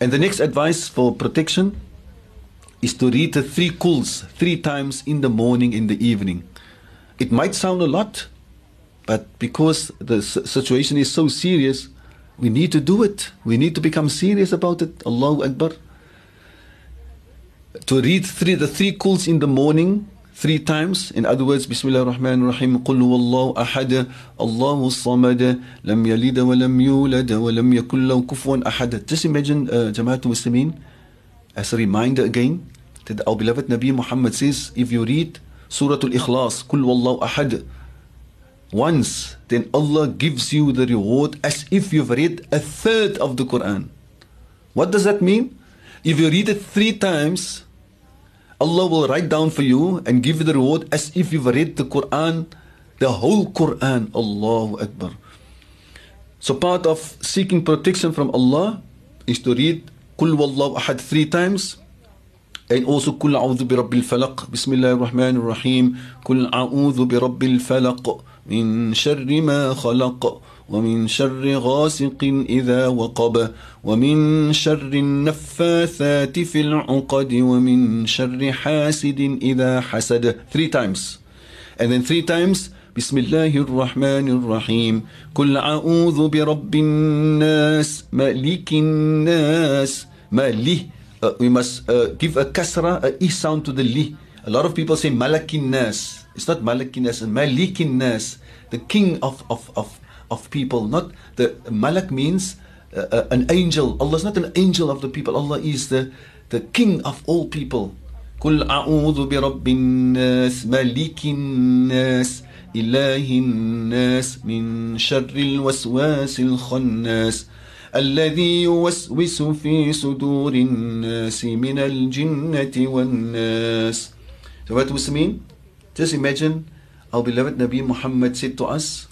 And the next advice for protection is to read the three kuls three times in the morning, in the evening. It might sound a lot, but because the situation is so serious, we need to do it. We need to become serious about it. Allahu Akbar. To read three, the three kuls in the morning three times. In other words, Bismillah ar-Rahman ar-Rahim. قل هو الله أحد الله الصمد لم يلد ولم يولد ولم يكن له كفوا أحد. Just imagine uh, Jamaatul Muslimin as a reminder again, that our beloved Nabi Muhammad says, if you read Surah Al-Ikhlas, Kul Wallahu Ahad, once, then Allah gives you the reward as if you've read a third of the Quran. What does that mean? If you read it three times, Allah will write down for you and give you the reward as if you've read the Quran, the whole Quran. Allahu Akbar. So part of seeking protection from Allah is to read Qul Wallahu Ahad three times. and also قل أعوذ برب الفلق. بسم الله الرحمن الرحيم. قل أعوذ برب الفلق من شر ما خلق ومن شر غاسق إذا وقب ومن شر النفاثات في العقد ومن شر حاسد إذا حسد. Three times. And then three times بسم الله الرحمن الرحيم قل أعوذ برب الناس ملك الناس ملك uh, we must uh, give a kasra, a e sound to the li. A lot of people say malakin nas. It's not malakin nas, malikin nas. the king of, of, of, of people. Not the Malak means uh, uh, an angel. Allah is not an angel of the people. Allah is the, the king of all people. قل أعوذ برب الناس ملك الناس إله الناس من شر الوسواس الخناس الذي يوسوس في صدور الناس من الجنة والناس So what it mean? Just imagine our beloved Nabi Muhammad said to us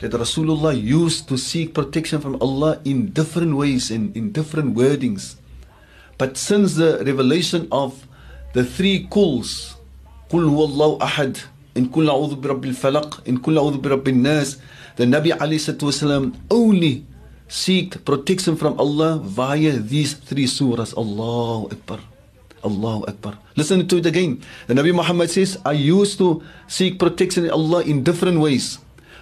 that Rasulullah used to seek protection from Allah in different ways and in different wordings. But since the revelation of the three calls, قل هو الله أحد إن كل أعوذ برب الفلق إن كل أعوذ برب الناس the Nabi عليه only seek protection from Allah via these three surahs. Allahu Akbar. Allahu Akbar. Listen to it again. The Nabi Muhammad says, I used to seek protection in Allah in different ways.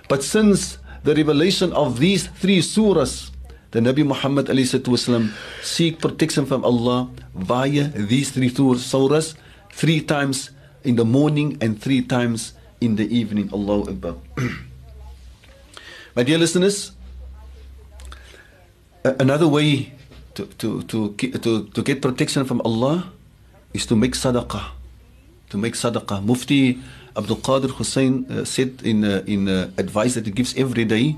But since the revelation of these three surahs, the Nabi Muhammad والسلام, seek protection from Allah via these three surahs three times in the morning and three times in the evening. Allahu Akbar. My dear listeners, another way to, to, to, to, to get protection from Allah is to make sadaqah. To make sadaqah. Mufti Abdul Qadir Hussein uh, said in, uh, in uh, advice that he gives every day,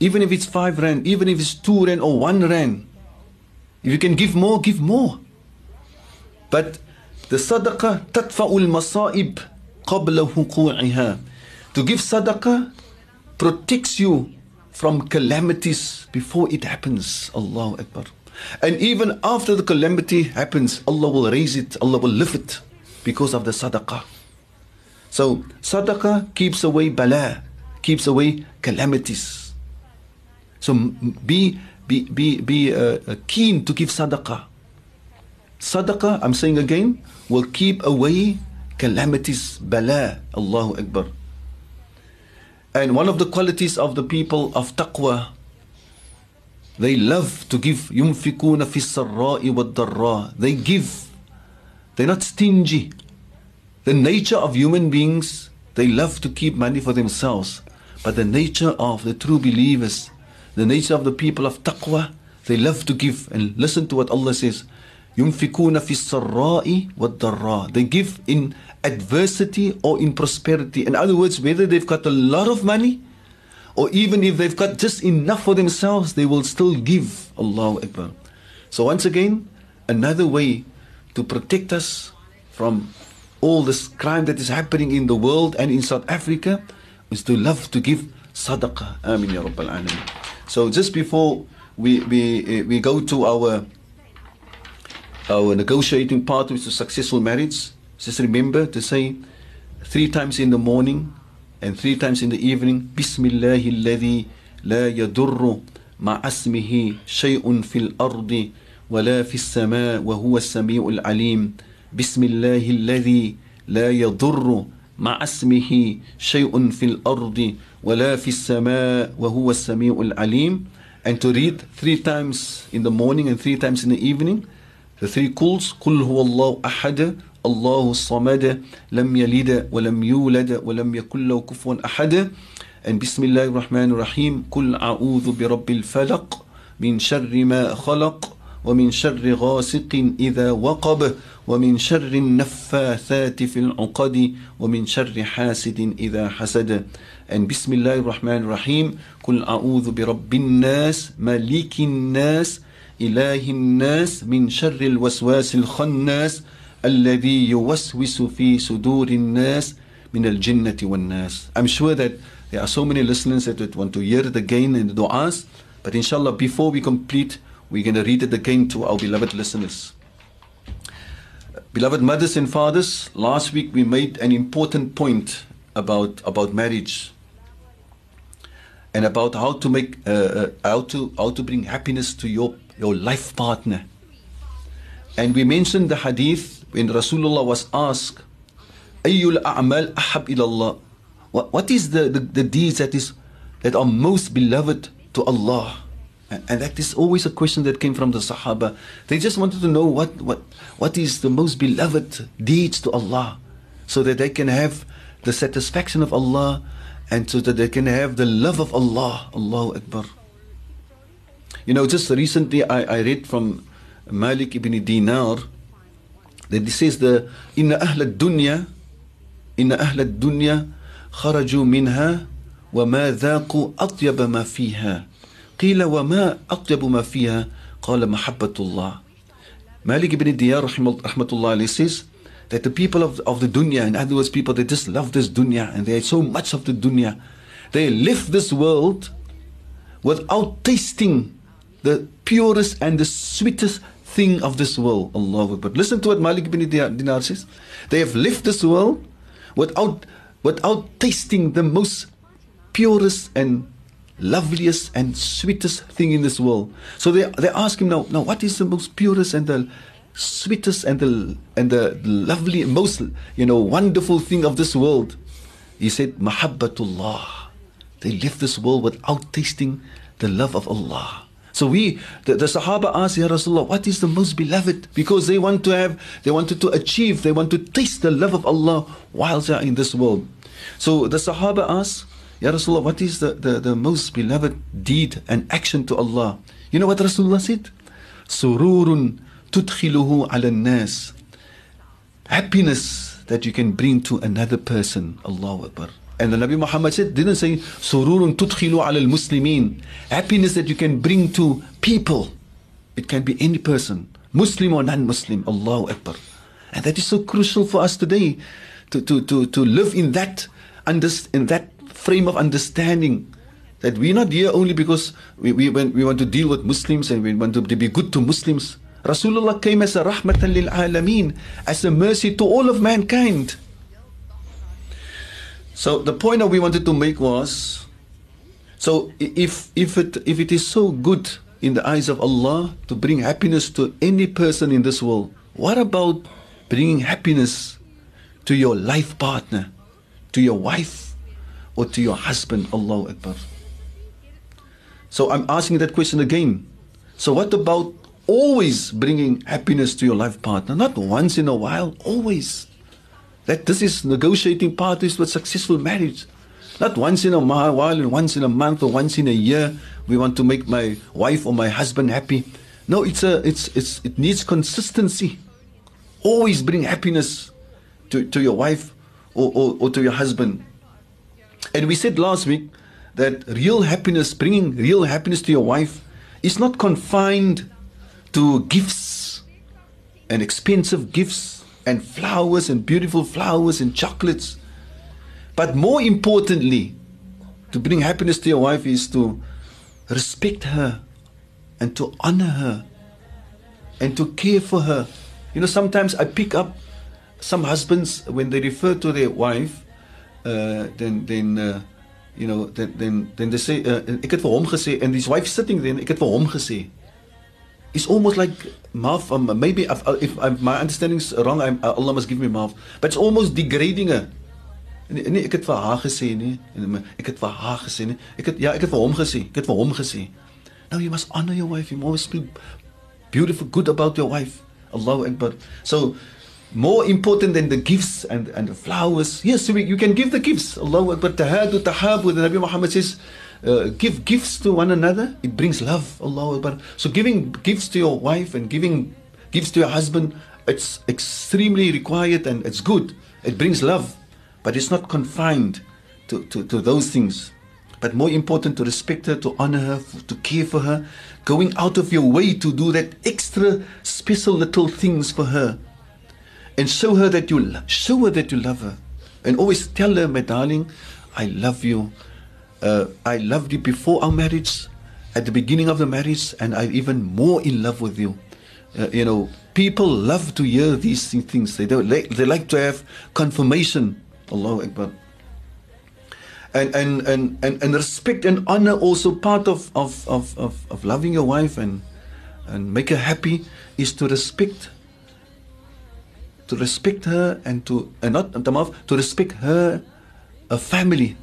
even if it's five rand, even if it's two rand or one rand, if you can give more, give more. But the sadaqah tadfa'ul masa'ib qabla huqu'iha. To give sadaqah protects you from calamities before it happens. Allahu Akbar. And even after the calamity happens, Allah will raise it, Allah will lift it because of the sadaqah. So, sadaqah keeps away bala, keeps away calamities. So, be, be, be, be uh, uh, keen to give sadaqah. Sadaqah, I'm saying again, will keep away calamities, bala. Allahu Akbar. And one of the qualities of the people of taqwa, they love to give. يُنْفِقُونَ فِي السَّرَّاءِ وَالضَّرَّاءِ They give. They're not stingy. The nature of human beings, they love to keep money for themselves. But the nature of the true believers, the nature of the people of taqwa, they love to give. And listen to what Allah says. يُنْفِقُونَ فِي السَّرَّاءِ وَالضَّرَّاءِ They give in adversity or in prosperity. In other words, whether they've got a lot of money or even if they've got just enough for themselves, they will still give. Allahu Akbar. So once again, another way to protect us from all this crime that is happening in the world and in South Africa is to love to give sadaqah. Amin ya Rabbal Alamin. So just before we, we, we go to our our negotiating part with a successful marriage, just remember to say three times in the morning and three times in the evening, Bismillah alladhi la yadurru مع اسمه شيء في الأرض ولا في السماء وهو السميع العليم بسم الله الذي لا يضر مع اسمه شيء في الأرض ولا في السماء وهو السميع العليم and to read three times in the morning and three times in the evening the three calls قل هو الله أحد الله الصمد لم يلد ولم يولد ولم يكن له كفوا أحد. And بسم الله الرحمن الرحيم قل أعوذ برب الفلق من شر ما خلق ومن شر غاسق إذا وقب ومن شر النفاثات في العقد ومن شر حاسد إذا حسد. And بسم الله الرحمن الرحيم قل أعوذ برب الناس ملك الناس إله الناس من شر الوسواس الخناس الذي يوسوس في صدور الناس من الجنة والناس I'm sure that there are so many listeners that want to hear it again in the du'as but inshallah before we complete we're going to read it again to our beloved listeners Beloved mothers and fathers, last week we made an important point about about marriage and about how to make uh, uh, how to how to bring happiness to your your life partner. And we mentioned the hadith when Rasulullah was asked, Ayyul a'mal ahab ilallah. What, what is the, the, the deeds that is that are most beloved to Allah? And, and that is always a question that came from the Sahaba. They just wanted to know what, what, what is the most beloved deeds to Allah so that they can have the satisfaction of Allah and so that they can have the love of Allah. Allahu Akbar. You know, just recently I, I read from Malik ibn Dinar that he says the Inna Ahl Dunya Inna Ahl Dunya خرجوا minha, وما ذاقوا أطيب ما فيها قيل وما أطيب ما فيها قال محبة الله Malik ibn Dinar rahmatullah says that the people of, of the dunya, in other words, people that just love this dunya and they had so much of the dunya, they left this world without tasting the purest and the sweetest thing of this world. Allah But listen to what Malik ibn Dinar says. They have left this world without without tasting the most purest and loveliest and sweetest thing in this world. So they, they ask him now, now what is the most purest and the sweetest and the and the lovely most you know wonderful thing of this world? He said, Mahabbatullah. They left this world without tasting the love of Allah. So we, the, the Sahaba asked Ya Rasulullah, what is the most beloved? Because they want to have, they wanted to achieve, they want to taste the love of Allah while they are in this world. So the Sahaba asked, Ya Rasulullah, what is the, the, the most beloved deed and action to Allah? You know what Rasulullah said? Sururun tudkhiluhu ala nas. Happiness that you can bring to another person. Allahu Akbar. And the Nabi Muhammad said, didn't say sururun tudkhilu ala al-muslimin. Happiness that you can bring to people. It can be any person, Muslim or non-Muslim. Allahu Akbar. And that is so crucial for us today to, to, to, to live in that, in that frame of understanding that we're not here only because we, we, we want to deal with Muslims and we want to, to be good to Muslims. Rasulullah came as a rahmatan lil alameen, as a mercy to all of mankind. So the point that we wanted to make was, so if if it if it is so good in the eyes of Allah to bring happiness to any person in this world, what about bringing happiness to your life partner, to your wife, or to your husband. Allahu Akbar. So I'm asking that question again. So what about always bringing happiness to your life partner? Not once in a while, always. That this is negotiating parties with successful marriage. Not once in a while and once in a month or once in a year. We want to make my wife or my husband happy. No, it's a it's it's it needs consistency. Always bring happiness to, to your wife or, or, or to your husband. And we said last week that real happiness, bringing real happiness to your wife, is not confined to gifts and expensive gifts and flowers and beautiful flowers and chocolates. But more importantly, to bring happiness to your wife is to respect her and to honor her and to care for her. You know, sometimes I pick up some husbands when they refer to their wife uh, then then uh, you know then then then they say uh, ek het vir hom gesê and his wife sitting there ek het vir hom gesê it's almost like maaf um, maybe if, if, if my understanding is wrong I'm, Allah must give me maaf. But it's almost degrading her. Nee, nee ek het vir haar gesê nee. Ek het vir haar gesê nee. Ek het ja ek het vir hom gesê ek het vir hom gesê. Now you must honor your wife. You must speak beautiful good about your wife. Allahu Akbar. So more important than the gifts and, and the flowers. Yes, we, you can give the gifts. Allah Akbar. Tahadu tahabu. The Nabi Muhammad says, uh, give gifts to one another. It brings love. Allah. So giving gifts to your wife and giving gifts to your husband, it's extremely required and it's good. It brings love. But it's not confined to, to, to those things. But more important to respect her, to honor her, to care for her, going out of your way to do that extra special little things for her and show her that you show her that you love her and always tell her my darling i love you uh, i loved you before our marriage at the beginning of the marriage and i'm even more in love with you. Uh, you know people love to hear these things. They don't like, they like to have confirmation. Allah akbar. And, and, and, and, and respect and honor also part of, of, of, of, of loving your wife and, and make her happy is to respect to respect her and to and not to respect her a family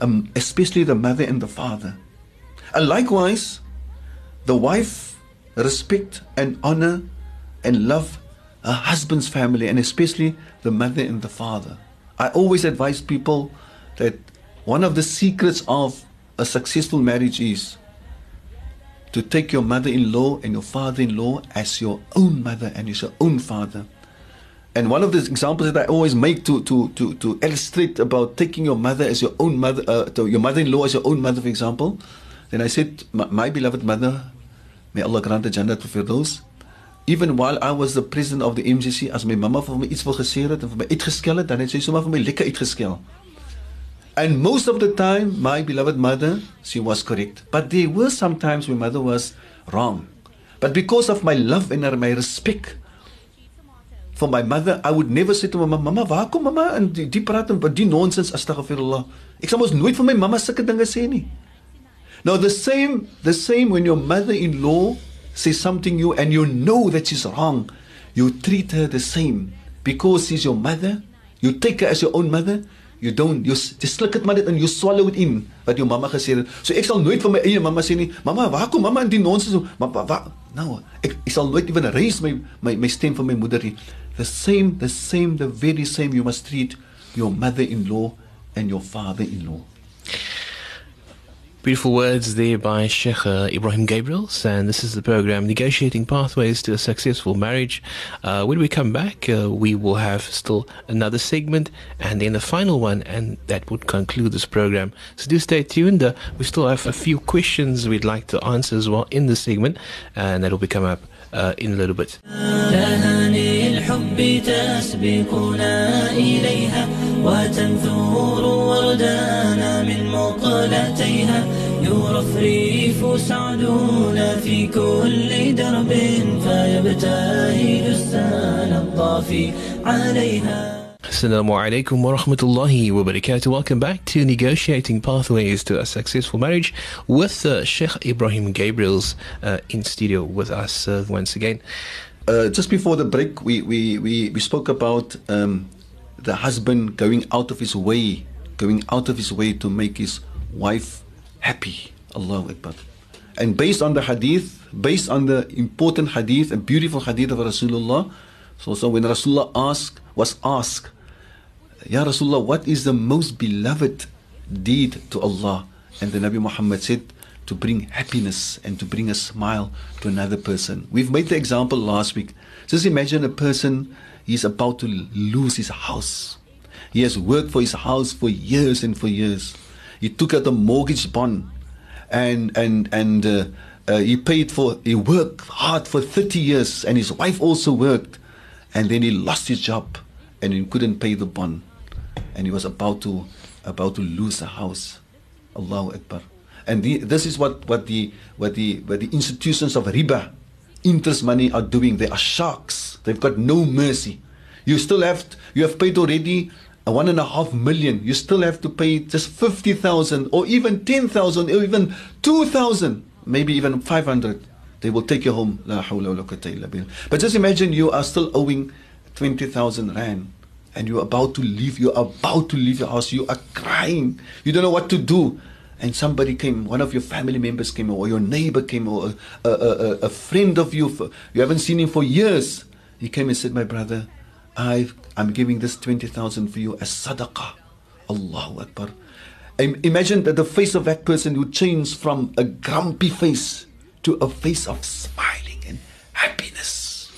um, especially the mother and the father and likewise the wife respect and honor and love her husband's family and especially the mother and the father i always advise people that one of the secrets of a successful marriage is to take your mother-in-law and your father-in-law as your own mother and as your own father. And one of the examples that I always make to, to, to, to illustrate about taking your mother as your own mother, uh, your mother-in-law as your own mother, for example, then I said, my, beloved mother, may Allah grant the Jannah for those. Even while I was the president of the MJC, as my mama vir my iets wil gesê het en vir my uitgeskel het, dan het sy sommer vir my lekker uitgeskel. And most of the time, my beloved mother, she was correct. But there were some times my mother was wrong. But because of my love and her my respect for my mother, I would never say to my mama, waar kom mama en die, die praat en die nonsens astaghfirullah. Ek sal mos nooit vir my mamma sulke dinge sê nie. Now the same the same when your mother-in-law says something you and you know that she's wrong, you treat her the same because she's your mother. You take her as your own mother. You don't you just sluk dit maar dit en you swallow it in wat jou mamma gesê het. So ek sal nooit vir my eie mamma sê nie, mamma, waar kom mamma in die nonsens? Maar waar nou, ek ek sal nooit ewen raise my my my stem vir my moeder nie. The same the same the very same you must treat your mother-in-law and your father-in-law. Beautiful words there by Sheikh uh, Ebrahim Gabriels, and this is the program Negotiating Pathways to a Successful Marriage. Uh, when we come back, uh, we will have still another segment and then the final one, and that would conclude this program. So do stay tuned. Uh, we still have a few questions we'd like to answer as well in this segment, and that'll be coming up in a little bit. الحب تسبقنا إليها وتنثور وردانا من مقلتيها يرفرف سعدنا في كل درب فيبتهج السال الطافي عليها Assalamu alaikum wa rahmatullahi wa barakatuh. Welcome back to Negotiating Pathways to a Successful Marriage with uh, Sheikh Ebrahim Gabriels uh, in studio with us uh, once again. Uh, just before the break, we, we, we, we spoke about um, the husband going out of his way, going out of his way to make his wife happy. Allahu Akbar. And based on the hadith, based on the important hadith, a beautiful hadith of Rasulullah, so, so when Rasulullah asked, was asked, Ya Rasulullah, what is the most beloved deed to Allah? And the Nabi Muhammad said, to bring happiness and to bring a smile to another person. We've made the example last week. Just imagine a person, he's about to lose his house. He has worked for his house for years and for years. He took out a mortgage bond and, and, and uh, uh, he paid for, he worked hard for 30 years and his wife also worked. And then he lost his job and he couldn't pay the bond. And he was about to, about to lose the house. Allahu Akbar. And the, this is what, what, the, what, the, what the institutions of riba, interest money, are doing. They are sharks. They've got no mercy. You still have, you have paid already one and a half million. You still have to pay just 50,000 or even 10,000 or even 2,000, maybe even 500. They will take you home. But just imagine you are still owing 20,000 rand and you're about to leave. You're about to leave your house. You are crying. You don't know what to do and somebody came, one of your family members came, or your neighbor came, or a, a, a, a friend of you, for, you haven't seen him for years, he came and said, My brother, i am giving this 20,000 for you as sadaqah. Allahu Akbar. Imagine that the face of that person would change from a grumpy face to a face of smiling and happiness.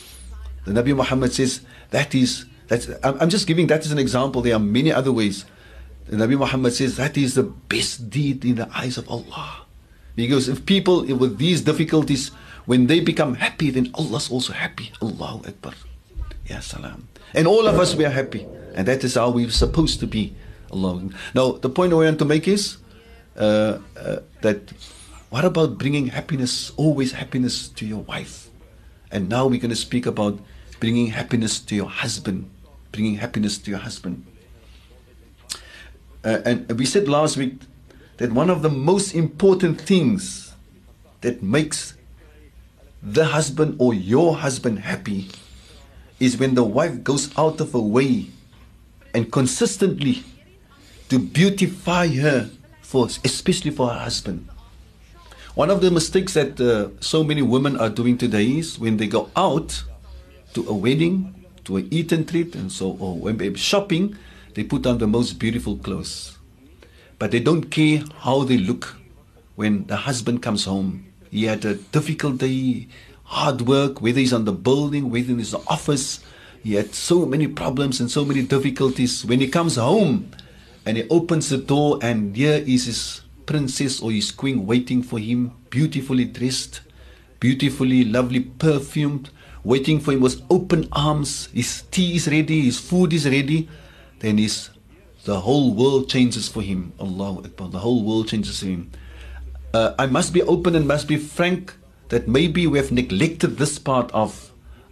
The Nabi Muhammad says that is, that's, I'm just giving that as an example. There are many other ways. Nabi Muhammad says that is the best deed in the eyes of Allah. Because if people with these difficulties, when they become happy, then Allah's also happy. Allahu Akbar. Ya salam. And all of us, we are happy. And that is how we're supposed to be. Allah. Now, the point I want to make is uh, uh, that what about bringing happiness, always happiness to your wife? And now we're going to speak about bringing happiness to your husband. Bringing happiness to your husband. Uh, and we said last week that one of the most important things that makes the husband or your husband happy is when the wife goes out of her way and consistently to beautify her for especially for her husband one of the mistakes that uh, so many women are doing today is when they go out to a wedding to a eat and treat and so or when they're shopping they put on the most beautiful clothes. but they don't care how they look when the husband comes home. He had a difficult day, hard work, whether he's on the building, whether in his office. He had so many problems and so many difficulties. When he comes home and he opens the door, and here is his princess or his queen waiting for him, beautifully dressed, beautifully, lovely perfumed, waiting for him with open arms. His tea is ready, his food is ready. Then his the whole world changes for him. Allah Akbar. The whole world changes for him. Uh, I must be open and must be frank that maybe we have neglected this part of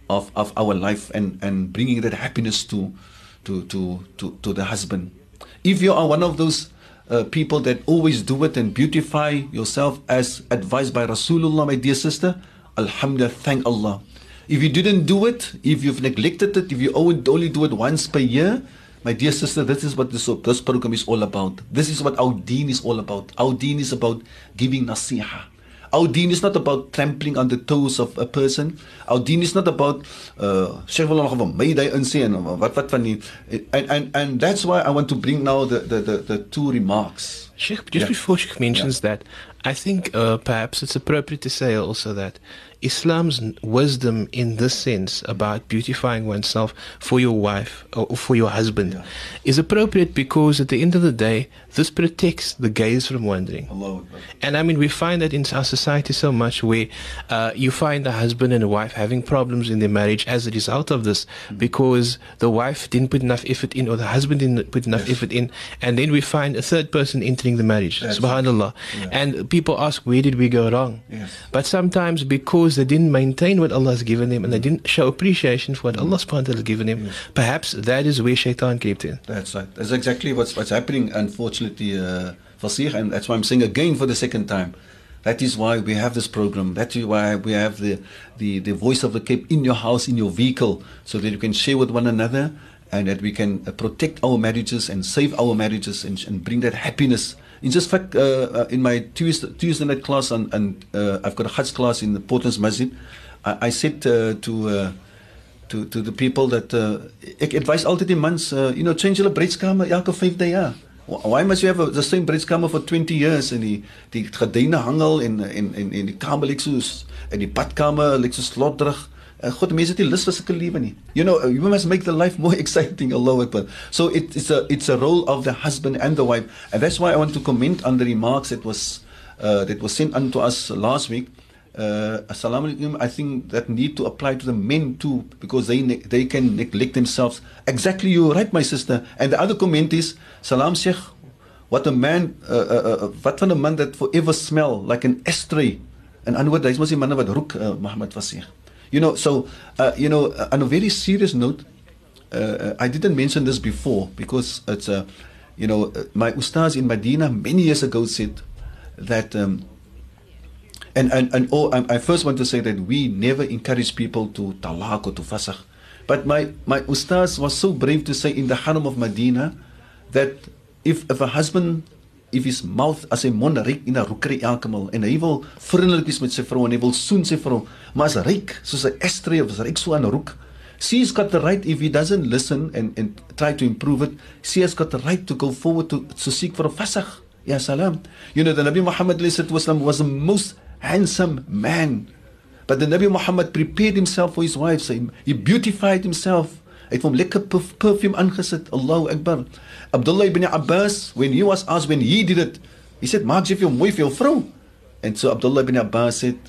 of, of our life and, and bringing that happiness to, to, to, to, to the husband. If you are one of those uh, people that always do it and beautify yourself as advised by Rasulullah, my dear sister, Alhamdulillah, thank Allah. If you didn't do it, if you've neglected it, if you only do it once per year, my dear sister, this is what this, this program is all about. This is what our deen is all about. Our deen is about giving nasiha. Our deen is not about trampling on the toes of a person. Our deen is not about uh sê wel nog van my daai insê en wat wat van die and and and that's why I want to bring now the the the, the two remarks. Sheikh, just Yeah. before Sheikh mentions that, I think uh, perhaps it's appropriate to say also that Islam's wisdom in this sense about beautifying oneself for your wife or for your husband Yeah. is appropriate because at the end of the day, this protects the gaze from wandering. And I mean, we find that in our society so much where uh, you find a husband and a wife having problems in their marriage as a result of this because the wife didn't put enough effort in or the husband didn't put enough effort in. And then we find a third person entering the marriage. That's Subhanallah. Yeah. And people ask, where did we go wrong? Yes. But sometimes because they didn't maintain what Allah has given them and they didn't show appreciation for what Allah subhanahu wa ta'ala has given them, perhaps that is where shaitan crept in. That's right. That's exactly what's what's happening, unfortunately, uh, Fasih, and that's why I'm saying again for the second time. That is why we have this program. That is why we have the, the, the voice of the Cape in your house, in your vehicle, so that you can share with one another and that we can uh, protect our marriages and save our marriages and, and bring that happiness. In just fact, uh, uh, in my Tuesday, Tuesday night class, and, and uh, I've got a Hajj class in the Portland's Masjid, I, I said uh, to uh, to to the people that uh, ek advise altyd die mans uh, you know change julle breedskamer elke 5de jaar. Wh- Why must you have a, the same breedskamer for 20 years en die die gordyne hangel en en en en die kamer lyk soos en die badkamer lyk so slotterig. Uh, God mense het nie lus vir sulke lewe nie. You know, uh, you must make the life more exciting Allahu Akbar. So it, it's a it's a role of the husband and the wife. And that's why I want to comment on the remarks that was uh, that was sent unto us last week uh, assalamu alaikum, I think that need to apply to the men too because they ne- they can neglect themselves. Exactly, you're right, my sister. And the other comment is, salam sheikh, what a man, uh, uh, uh, 'n man that forever smell like an ashtray. In ander woorde, hy's mos die manne wat roek, uh, Mohammed was sê. You know, so uh, you know, uh, on a very serious note, uh, I didn't mention this before because it's a, uh, you know, uh, my ustaz in Medina many years ago said that. Um, and and and oh, I, first want to say that we never encourage people to talaq or to fasakh. But my my ustaz was so brave to say in the haram of Medina that if if a husband if his mouth as hy mond ryk in 'n roekery elke maal en hy wil vriendelik wees met sy vrou en hy wil soen sy vrou, maar as ryk soos 'n estree of as ryk so aan 'n roek. She's got the right if he doesn't listen and and try to improve it. She has got the right to go forward to to seek for a fasakh. Ya salam. You know the Nabi Muhammad wasallam was the most handsome man. But the Nabi Muhammad prepared himself for his wife. So he- he beautified himself. Hy het hom lekker perf- perfume aangesit. Allahu Akbar. Abdullah ibn Abbas, when he was asked when he did it, he said, maak jy vir jou mooi vir jou vrou. And so Abdullah ibn Abbas said,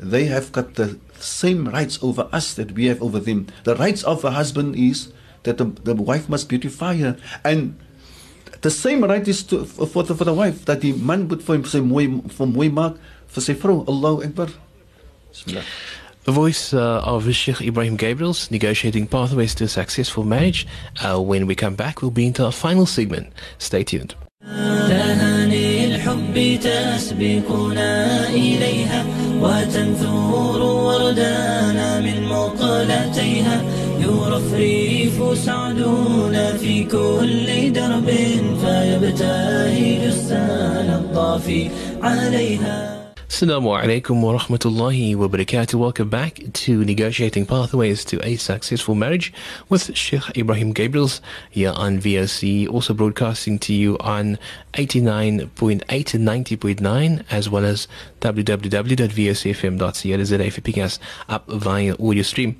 they have got the same rights over us that we have over them. The rights of a husband is that the, the wife must beautify her. And the same right is to, for, the, for the wife, that die man moet vir hom sy mooi, vir mooi maak vir sy vrou. Allahu Akbar. Bismillah. The voice uh, of Sheikh Ebrahim Gabriel's Negotiating Pathways to a Successful Marriage. Uh, when we come back, we'll be into our final segment. Stay tuned. يرفرف في كل درب فيبتهج السال الطافي عليها Assalamu alaikum wa rahmatullahi wa barakatuh. Welcome back to Negotiating Pathways to a Successful Marriage with Sheikh Ebrahim Gabriels here on VOC, also broadcasting to you on 89.8 and 90.9 as well as www.vocfm.ca if you're picking us up via audio stream.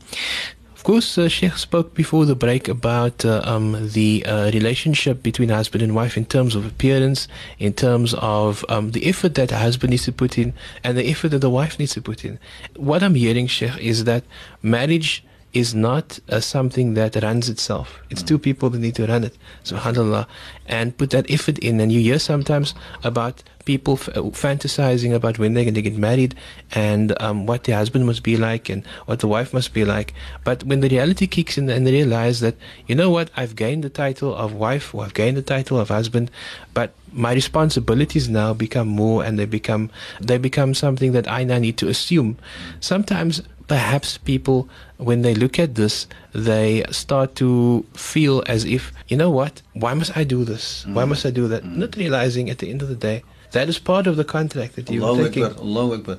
Course, uh, Sheikh spoke before the break about uh, um, the uh, relationship between husband and wife in terms of appearance, in terms of um, the effort that a husband needs to put in, and the effort that the wife needs to put in. What I'm hearing, Sheikh, is that marriage is not uh, something that runs itself. It's two people that need to run it, subhanAllah, and put that effort in. And you hear sometimes about people f- uh, fantasizing about when they're going to get married and um, what the husband must be like and what the wife must be like. But when the reality kicks in and they realize that, you know what, I've gained the title of wife or I've gained the title of husband, but my responsibilities now become more and they become they become something that I now need to assume. Sometimes perhaps people when they look at this they start to feel as if you know what? Why must i do this? Why must i do that? Not realizing at the end of the day that is part of the contract that you're taking. Akbar, Allahu Akbar.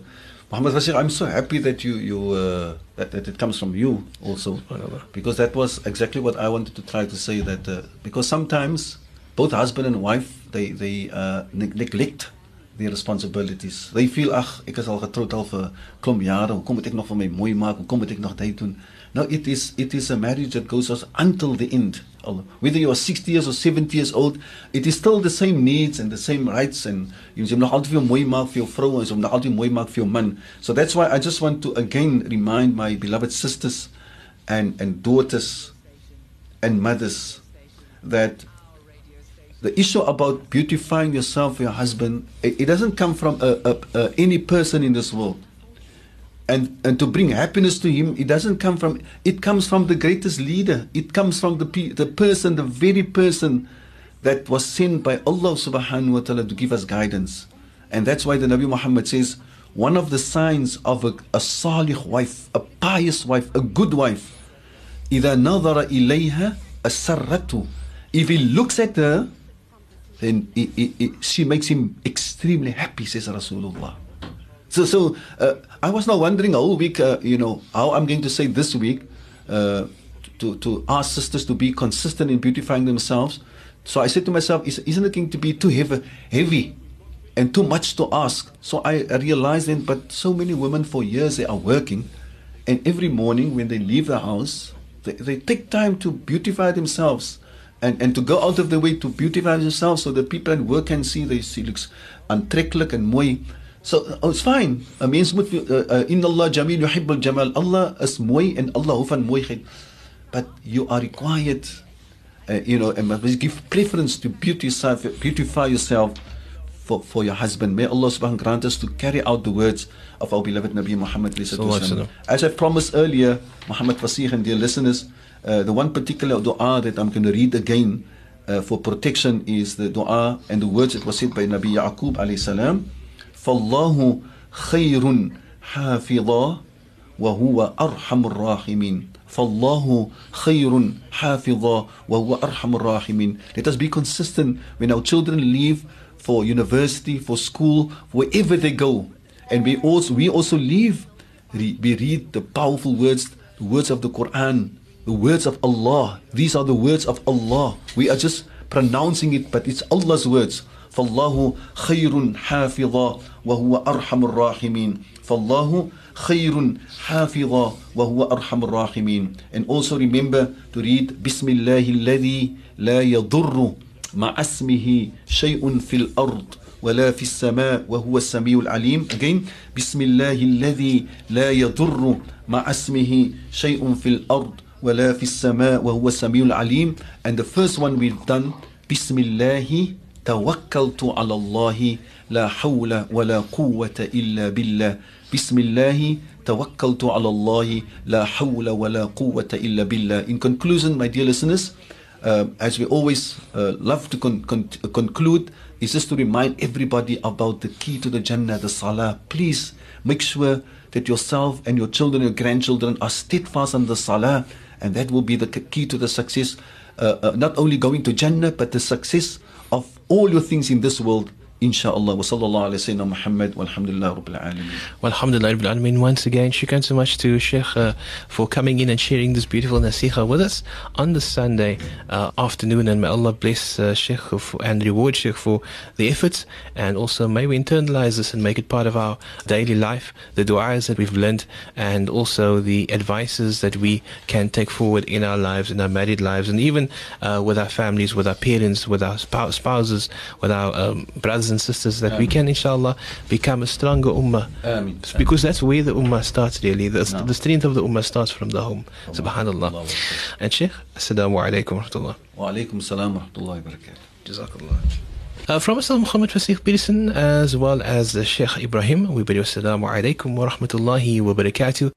Muhammad Fasih, I'm so happy that you you uh, that, that it comes from you also, because that was exactly what I wanted to try to say. That uh, because sometimes both husband and wife they they uh, ne- neglect their responsibilities. They feel ag ek is al getroud al vir klomp jare. Hoekom moet ek nog vir my mooi maak? Hoekom moet ek nog dit doen? No, it is it is a marriage that goes us until the end. Whether you are 60 years or 70 years old, it is still the same needs and the same rights and jy moet nog altyd vir jou mooi maak vir jou vrou en jy moet nog altyd mooi maak vir jou man. So that's why I just want to again remind my beloved sisters and and daughters and mothers that the issue about beautifying yourself for your husband it, it doesn't come from a, a, a, any person in this world and and to bring happiness to him it doesn't come from it comes from the greatest leader it comes from the pe- the person the very person that was sent by Allah subhanahu wa ta'ala to give us guidance and that's why the Nabi Muhammad says one of the signs of a, a salih wife a pious wife a good wife إذا نظر إليها أسرته if he looks at her then he, he, he, she makes him extremely happy says Rasulullah so, so uh, I was now wondering all week, uh, you know, how I'm going to say this week uh, to, to ask sisters to be consistent in beautifying themselves. So I said to myself, is, isn't it going to be too heavy, heavy and too much to ask? So I realized then, but so many women for years they are working, and every morning when they leave the house, they, they take time to beautify themselves. And, and to go out of the way to beautify yourself so that people at work can see they see looks aantrekkelijk en mooi. So oh, it's fine. 'n Mens moet uh, uh, inna Allah jamil yuhibbul jamal. Allah is mooi en Allah hou van mooiheid. But you are required uh, you know and must give preference to beauty yourself, beautify yourself for, for your husband. May Allah subhanahu grant us to carry out the words of our beloved Nabi Muhammad Sallallahu alaihi wasallam. As I promised earlier, Muhammad Fasih and dear listeners, uh, the one particular dua that I'm going to read again uh, for protection is the dua and the words that was said by Nabi Yaqub alayhi salam. فالله خير حافظا وهو أرحم الراحمين فالله خير حافظا وهو أرحم الراحمين Let us be consistent when our children leave for university, for school, wherever they go. And we also, we also leave, re- we read the powerful words, the words of the Quran, the words of Allah. These are the words of Allah. We are just pronouncing it, but it's Allah's words. فالله خير حافظا وهو أرحم الراحمين فالله خير حافظا وهو أرحم الراحمين and also remember to read بسم الله الذي لا يضر مع اسمه شيء في الأرض ولا في السماء وهو السميع العليم again بسم الله الذي لا يضر مع اسمه شيء في الأرض ولا في السماء وهو السميع العليم and the first one we've done بسم الله توكلت على الله لا حول ولا قوة إلا بالله بسم الله توكلت على الله لا حول ولا قوة إلا بالله In conclusion, my dear listeners, uh, as we always uh, love to con- con- conclude, is just to remind everybody about the key to the Jannah, the Salah. Please make sure that yourself and your children, your grandchildren are steadfast on the Salah, and that will be the key to the success, uh, uh, not only going to Jannah, but the success of all your things in this world inshallah wa sallallahu alayhi sayyidina Muhammad walhamdulillah rabbil alameen. Well, alhamdulillah, Rabbil Alameen. Once again, shukran so much to Sheikh uh, for coming in and sharing this beautiful nasiha with us on this Sunday uh, afternoon. And may Allah bless uh, Sheikh and reward Sheikh for the efforts. And also, may we internalize this and make it part of our daily life, the du'as that we've learned, and also the advices that we can take forward in our lives, in our married lives, and even uh, with our families, with our parents, with our spou- spouses, with our um, brothers and sisters, that we can, inshallah, become a stronger ummah. Ameen. Because that's where the ummah starts really. The, No. the strength of the ummah starts from the home. Subhanallah. Allah. And Sheikh, Assalamu alaikum wa rahmatullah. Wa alaykum salam wa rahmatullahi wa barakatuh. Jazakallah. Uh, from Asal Muhammad Fasih Peterson as well as uh, Sheikh Ebrahim, we you assalamu alaikum wa rahmatullahi wa barakatuh.